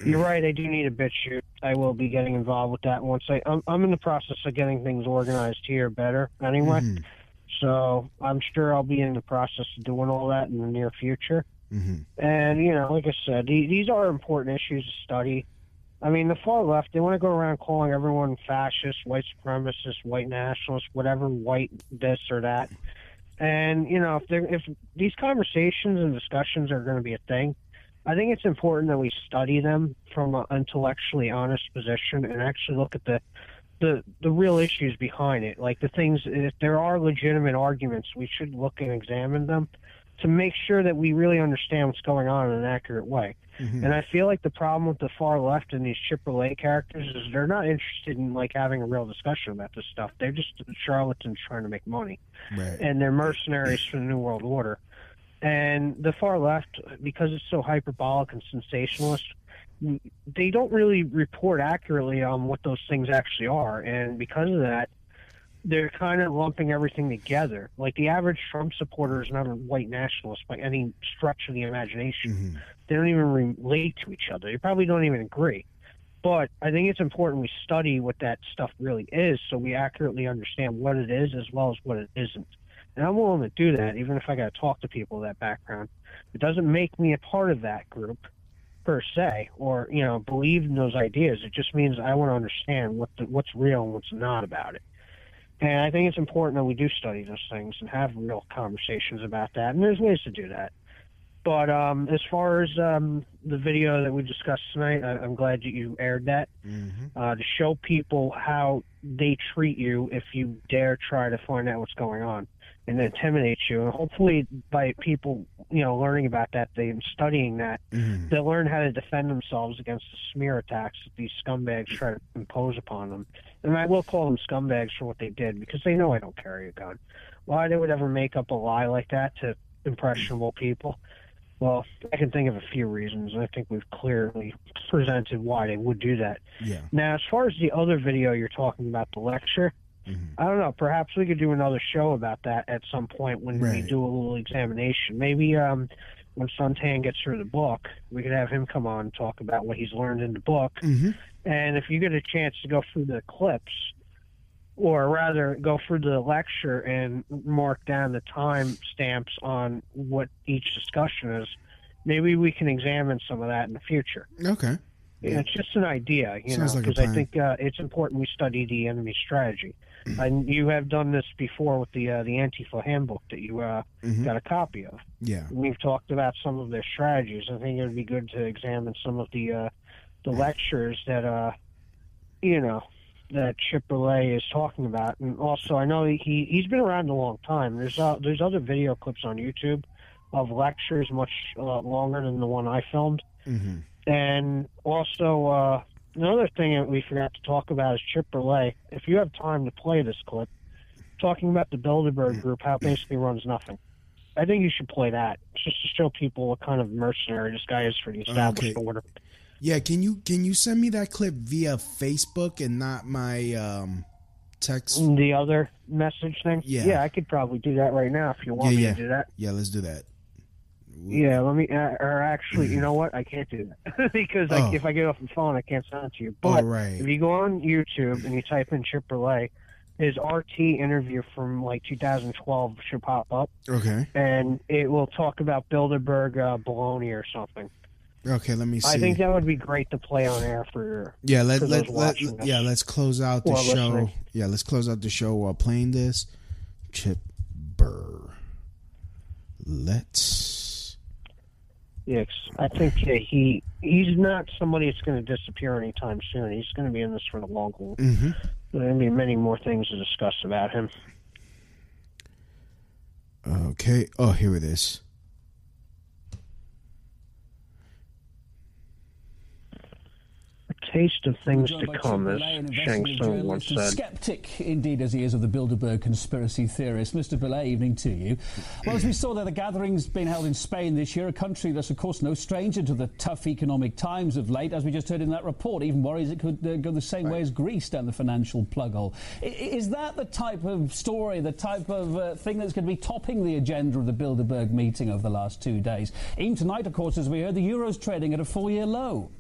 you're right. I do need a bit shoot. I will be getting involved with that once I. I'm, I'm in the process of getting things organized here better. Anyway, Mhm. so I'm sure I'll be in the process of doing all that in the near future. Mm-hmm. And you know, like I said, these are important issues to study. I mean, the far left they want to go around calling everyone fascist, white supremacist, white nationalist, whatever, white this or that. And you know, if if these conversations and discussions are going to be a thing, I think it's important that we study them from an intellectually honest position and actually look at the the the real issues behind it. Like the things, if there are legitimate arguments, we should look and examine them to make sure that we really understand what's going on in an accurate way. Mm-hmm. And I feel like the problem with the far left and these Chipper characters is they're not interested in like having a real discussion about this stuff. They're just charlatans trying to make money, Right. and they're mercenaries for the New World Order. And the far left, because it's so hyperbolic and sensationalist, they don't really report accurately on what those things actually are. And because of that, they're kind of lumping everything together. Like the average Trump supporter is not a white nationalist by any stretch of the imagination. Mm-hmm. They don't even relate to each other. They probably don't even agree. But I think it's important we study what that stuff really is so we accurately understand what it is as well as what it isn't. And I'm willing to do that, even if I got to talk to people of that background. It doesn't make me a part of that group per se, or you know, believe in those ideas. It just means I want to understand what the, what's real and what's not about it. And I think it's important that we do study those things and have real conversations about that. And there's ways to do that. But um, as far as um, the video that we discussed tonight, I, I'm glad that you aired that uh, to show people how they treat you if you dare try to find out what's going on and intimidate you. And hopefully, by people, you know, learning about that, they and studying that, they'll learn how to defend themselves against the smear attacks that these scumbags try to impose upon them. And I will call them scumbags for what they did because they know I don't carry a gun. Why they would ever make up a lie like that to impressionable people? Well, I can think of a few reasons. I think we've clearly presented why they would do that. Yeah. Now, as far as the other video you're talking about, the lecture, I don't know. Perhaps we could do another show about that at some point when we do a little examination. Maybe um, when Suntan gets through the book, we could have him come on and talk about what he's learned in the book. Mm-hmm. And if you get a chance to go through the clips, or rather go through the lecture and mark down the time stamps on what each discussion is, maybe we can examine some of that in the future. Okay. Yeah, it's just an idea, you Sounds know, like because I think uh, it's important we study the enemy strategy. and you have done this before with the uh, the Antifa handbook that you uh, Mhm. got a copy of. Yeah. We've talked about some of their strategies. I think it would be good to examine some of the uh, the lectures that uh, you know that Chip Berlet is talking about, and also I know he he's been around a long time. There's uh, there's other video clips on YouTube of lectures much uh, longer than the one I filmed. Mm-hmm. And also, uh, another thing that we forgot to talk about is Chip Berlet. If you have time to play this clip, talking about the Bilderberg group, how it basically runs nothing. I think you should play that just to show people what kind of mercenary this guy is for the established Okay. order. Yeah, can you can you send me that clip via Facebook and not my um text? The other message thing? Yeah. Yeah, I could probably do that right now if you want yeah, me yeah. to do that. Yeah, let's do that. Yeah, let me. Uh, or actually, you know what? I can't do that because Oh. I, if I get off the phone, I can't send it to you. But Oh, right. if you go on YouTube and you type in Chip Berlet, his RT interview from like 2012 should pop up, Okay. and it will talk about Bilderberg uh, baloney or something. Okay, let me see. I think that would be great to play on air for yeah, let for let, let watching yeah, let's close out the show. listening. Yeah, let's close out the show while playing this. Chip Burr. Let's Yes, I think uh, he he's not somebody that's going to disappear anytime soon. He's going to be in this for the long haul. Mhm. There going to be many more things to discuss about him. Okay. Oh, here it is. Taste of things to come, as Shang Tsung once said. Skeptic, indeed, as he is of the Bilderberg conspiracy theorist. Mr. Berlet, evening to you. Well, as we saw there, the gathering's been held in Spain this year, a country that's, of course, no stranger to the tough economic times of late, as we just heard in that report. Even worries it could uh, go the same way as Greece down the financial plug hole. I- Is that the type of story, the type of uh, thing that's going to be topping the agenda of the Bilderberg meeting over the last two days? Even tonight, of course, as we heard, the euro's trading at a four-year low.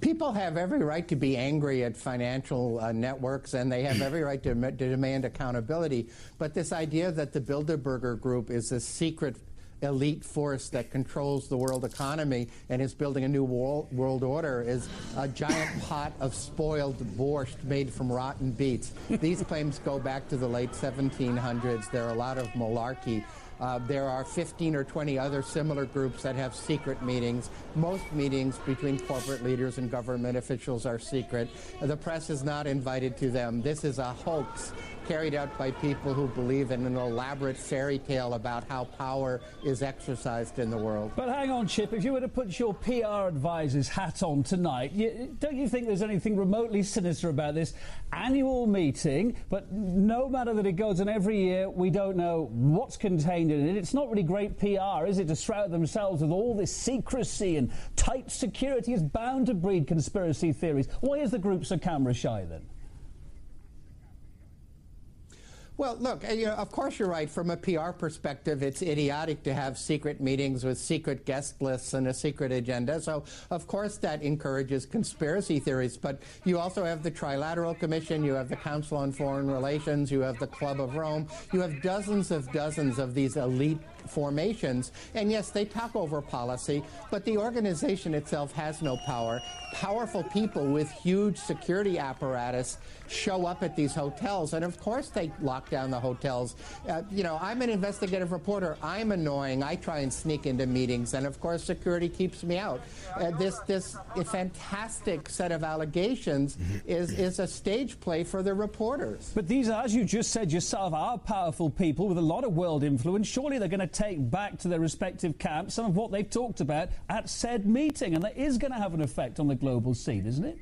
People have every right to be angry at financial uh, networks, and they have every right to, to demand accountability. But this idea that the Bilderberger Group is a secret elite force that controls the world economy and is building a new world, world order is a giant pot of spoiled borscht made from rotten beets. These claims go back to the late 1700s. There are a lot of malarkey. Uh, there are 15 or 20 other similar groups that have secret meetings. Most meetings between corporate leaders and government officials are secret. The press is not invited to them. This is a hoax carried out by people who believe in an elaborate fairy tale about how power is exercised in the world. But hang on, Chip. If you were to put your PR advisor's hat on tonight, you, don't you think there's anything remotely sinister about this annual meeting? But no matter that it goes on every year, we don't know what's contained in it. It's not really great PR, is it, to shroud themselves with all this secrecy and tight security is bound to breed conspiracy theories. Why is the group so camera shy then? Well, look, uh, you know, of course you're right. From a PR perspective, it's idiotic to have secret meetings with secret guest lists and a secret agenda. So, of course, that encourages conspiracy theories. But you also have the Trilateral Commission, you have the Council on Foreign Relations, you have the Club of Rome, you have dozens of dozens of these elite formations. And yes, they talk over policy, but the organization itself has no power. Powerful people with huge security apparatus show up at these hotels, and of course they lock down the hotels. Uh, you know, I'm an investigative reporter. I'm annoying. I try and sneak into meetings, and of course security keeps me out. Uh, this this fantastic set of allegations is is a stage play for the reporters. But these, as you just said yourself, are powerful people with a lot of world influence. Surely they're going to take back to their respective camps some of what they've talked about at said meeting, and that is going to have an effect on the global scene, isn't it?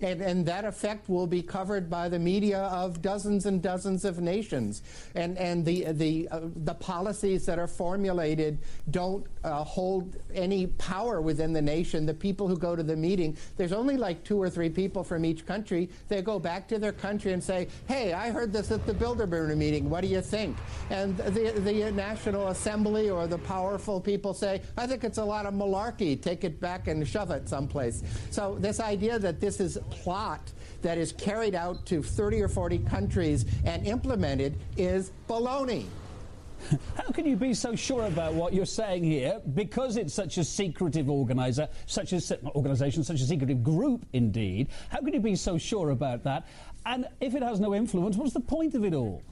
And, and that effect will be covered by the media of dozens and dozens of nations. And, and the, the, uh, the policies that are formulated don't uh, hold any power within the nation. The people who go to the meeting, there's only like two or three people from each country. They go back to their country and say, hey, I heard this at the Bilderberg meeting. What do you think? And the, the National Assembly or the powerful people say, I think it's a lot of malarkey. Take it back and shove it someplace. So this idea that this is plot that is carried out to 30 or 40 countries and implemented is baloney. How can you be so sure about what you're saying here? Because it's such a secretive organizer, such a organization, such a secretive group, indeed. How can you be so sure about that? And if it has no influence, what's the point of it all?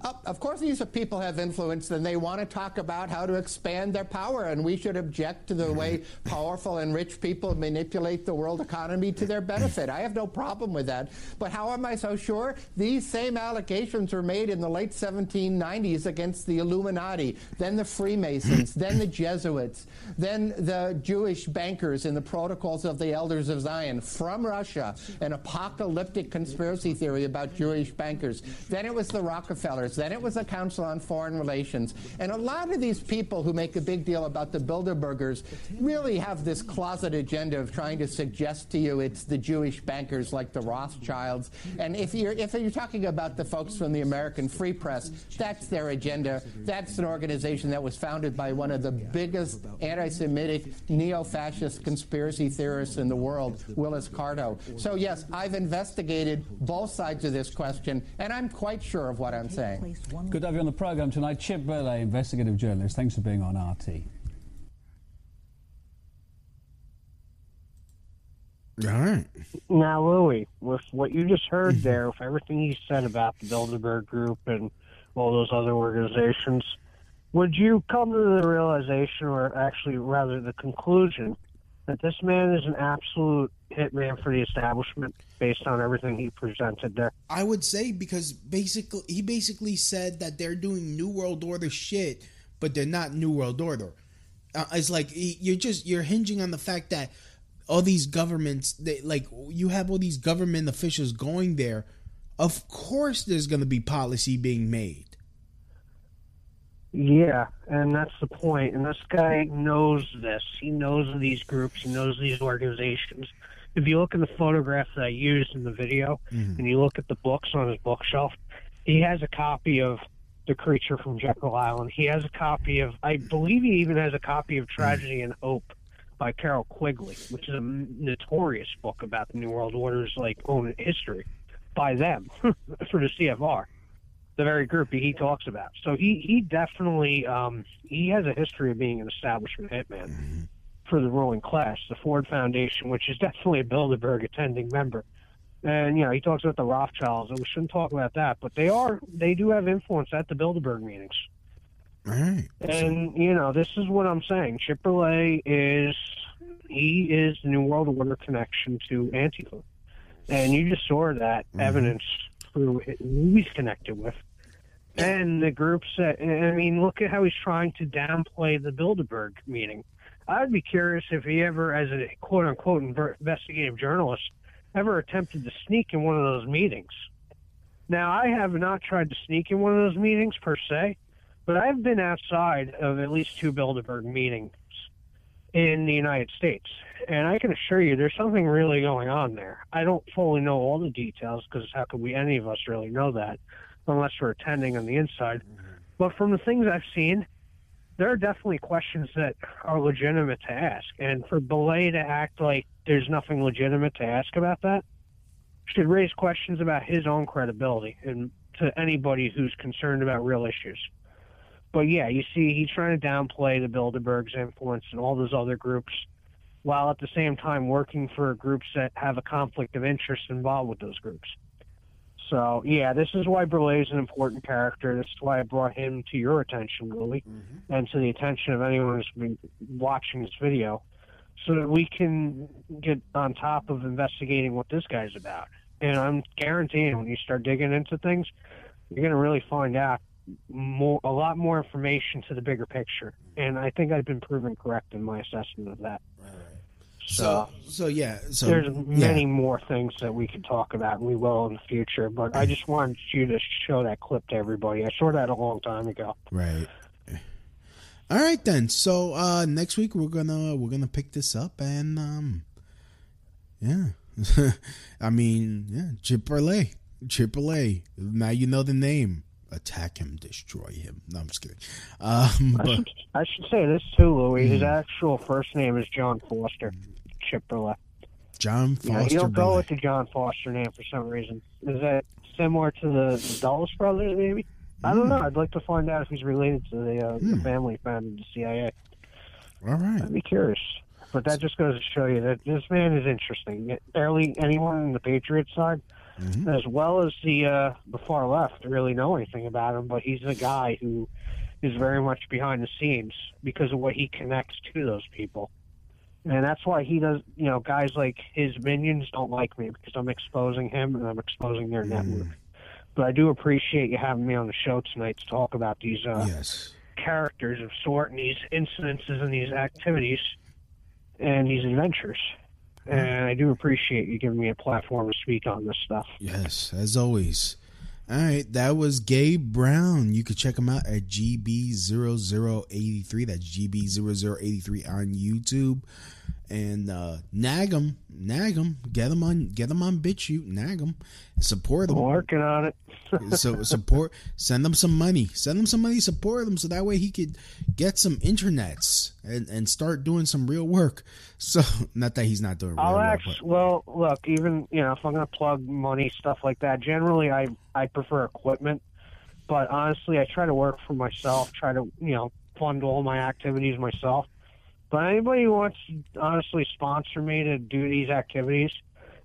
Uh, of course, these people have influence, and they want to talk about how to expand their power, and we should object to the way powerful and rich people manipulate the world economy to their benefit. I have no problem with that. But how am I so sure? These same allegations were made in the late 1790s against the Illuminati, then the Freemasons, then the Jesuits, then the Jewish bankers in the Protocols of the Elders of Zion from Russia, an apocalyptic conspiracy theory about Jewish bankers. Then it was the Rockefellers. Then it was the Council on Foreign Relations. And a lot of these people who make a big deal about the Bilderbergers really have this closet agenda of trying to suggest to you it's the Jewish bankers like the Rothschilds. And if you're, if you're talking about the folks from the American Free Press, that's their agenda. That's an organization that was founded by one of the biggest anti Semitic, neo fascist conspiracy theorists in the world, Willis Carto. So, yes, I've investigated both sides of this question, and I'm quite sure of what I'm saying. Good to have you on the program tonight. Chip Berlet, investigative journalist. Thanks for being on RT. All right. Now, Louis, with what you just heard mm-hmm. there, with everything you said about the Bilderberg Group and all those other organizations, would you come to the realization, or actually rather the conclusion, that this man is an absolute hitman for the establishment based on everything he presented there? I would say because basically he basically said that they're doing New World Order shit, but they're not New World Order. Uh, it's like you're just you're hinging on the fact that all these governments, they like you have all these government officials going there. Of course, there's going to be policy being made. Yeah, and that's the point. And this guy knows this. He knows these groups. He knows these organizations. If you look at the photographs that I used in the video, Mm-hmm. and you look at the books on his bookshelf, he has a copy of The Creature from Jekyll Island. He has a copy of, I believe, he even has a copy of Tragedy and Hope by Carroll Quigley, which is a notorious book about the New World Order's like own history by them for the CFR the very group he talks about. So he he definitely um, he has a history of being an establishment hitman for the ruling class. The Ford Foundation, which is definitely a Bilderberg attending member, and you know he talks about the Rothschilds, and we shouldn't talk about that, but they are they do have influence at the Bilderberg meetings. Right. And you know this is what I'm saying. Chip Berlet is he is the New World Order connection to Antifa, and you just saw that evidence through who he's connected with. And the groups I mean, look at how he's trying to downplay the Bilderberg meeting. I'd be curious if he ever, as a quote unquote investigative journalist, ever attempted to sneak in one of those meetings. Now, I have not tried to sneak in one of those meetings per se, but I've been outside of at least two Bilderberg meetings in the United States. And I can assure you there's something really going on there. I don't fully know all the details because how could we, any of us, really know that unless we're attending on the inside. Mm-hmm. But from the things I've seen, there are definitely questions that are legitimate to ask. And for Berlet to act like there's nothing legitimate to ask about that should raise questions about his own credibility and to anybody who's concerned about real issues. But yeah, you see, he's trying to downplay the Bilderberg's influence and all those other groups, while at the same time working for groups that have a conflict of interest involved with those groups. So yeah, this is why Berlet is an important character. This is why I brought him to your attention, Louis, mm-hmm. and to the attention of anyone who's been watching this video, so that we can get on top of investigating what this guy's about. And I'm guaranteeing when you start digging into things, you're going to really find out more, a lot more information to the bigger picture. And I think I've been proven correct in my assessment of that. So, so yeah. So there's yeah. many more things that we could talk about, and we will in the future. But I just wanted you to show that clip to everybody. I saw that a long time ago. Right. All right then. So uh next week we're gonna we're gonna pick this up and um yeah. I mean, yeah, Chipotle. Chipotle. Now you know the name. Attack him, destroy him. No, I'm just kidding. Um, I, should, I should say this too, Louis. His Mhm. actual first name is John Foster Chip Berlet. John Yeah, you Foster. don't go Berlet. with the John Foster name for some reason. Is that similar to the Dulles brothers, maybe? I don't know. I'd like to find out if he's related to the, uh, the family founded the CIA. All right. I'd be curious. But that just goes to show you that this man is interesting. Barely anyone on the Patriot side, as well as the uh, the far left, really know anything about him. But he's a guy who is very much behind the scenes because of what he connects to those people. And that's why he does, you know, guys like his minions don't like me because I'm exposing him and I'm exposing their network. But I do appreciate you having me on the show tonight to talk about these uh, yes. characters of sort and these incidences and these activities and these adventures. And I do appreciate you giving me a platform to speak on this stuff. Yes, as always. All right, that was Gabe Brown. You can check him out at GB0083. That's GB0083 on YouTube. And uh nag them, nag them, get them on, get them on BitChute, nag them, support them. I'm working on it. so support, send them some money, send them some money, support them, so that way he could get some internets and and start doing some real work. So not that he's not doing real I'll work, actually, well, look, even you know, if I'm going to plug money stuff like that, generally I I prefer equipment, but honestly, I try to work for myself, try to you know fund all my activities myself. But anybody who wants to honestly sponsor me to do these activities,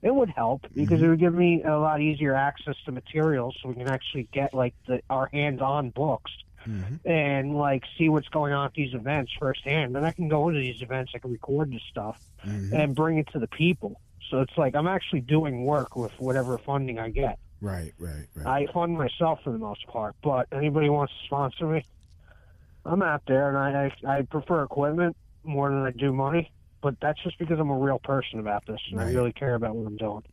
it would help because mm-hmm. it would give me a lot easier access to materials, so we can actually get like the, our hands-on books mm-hmm. and like see what's going on at these events firsthand. Then I can go into these events, I can record this stuff mm-hmm. and bring it to the people. So it's like I'm actually doing work with whatever funding I get. Right, right, right. I fund myself for the most part, but anybody who wants to sponsor me, I'm out there, and I I, I prefer equipment more than I do money. But that's just because I'm a real person about this, and I really care about what I'm doing.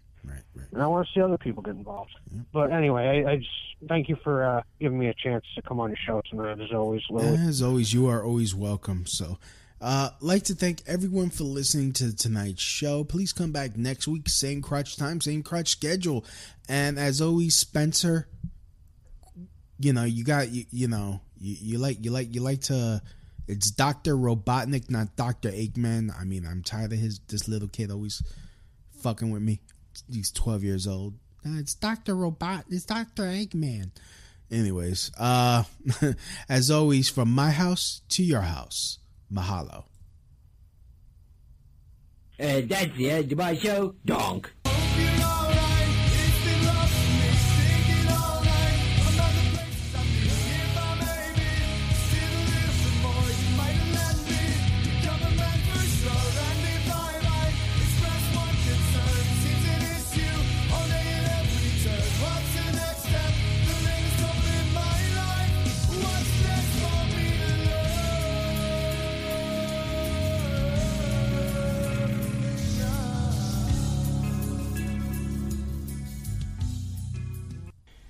And I want to see other people get involved. But anyway, I, I just thank you for uh, giving me a chance to come on your show tonight. As always, Louis. As always, you are always welcome. So, uh, like to thank everyone for listening to tonight's show. Please come back next week, same crutch time, same crutch schedule. And as always, Spencer, you know you got you, you know you, you like you like you like to. It's Doctor Robotnik, not Doctor Eggman. I mean, I'm tired of his this little kid always fucking with me. He's 12 years old. Uh, it's Doctor Robot. It's Doctor Eggman. Anyways, uh, as always, from my house to your house, mahalo. Uh, that's the end of my show. Donk.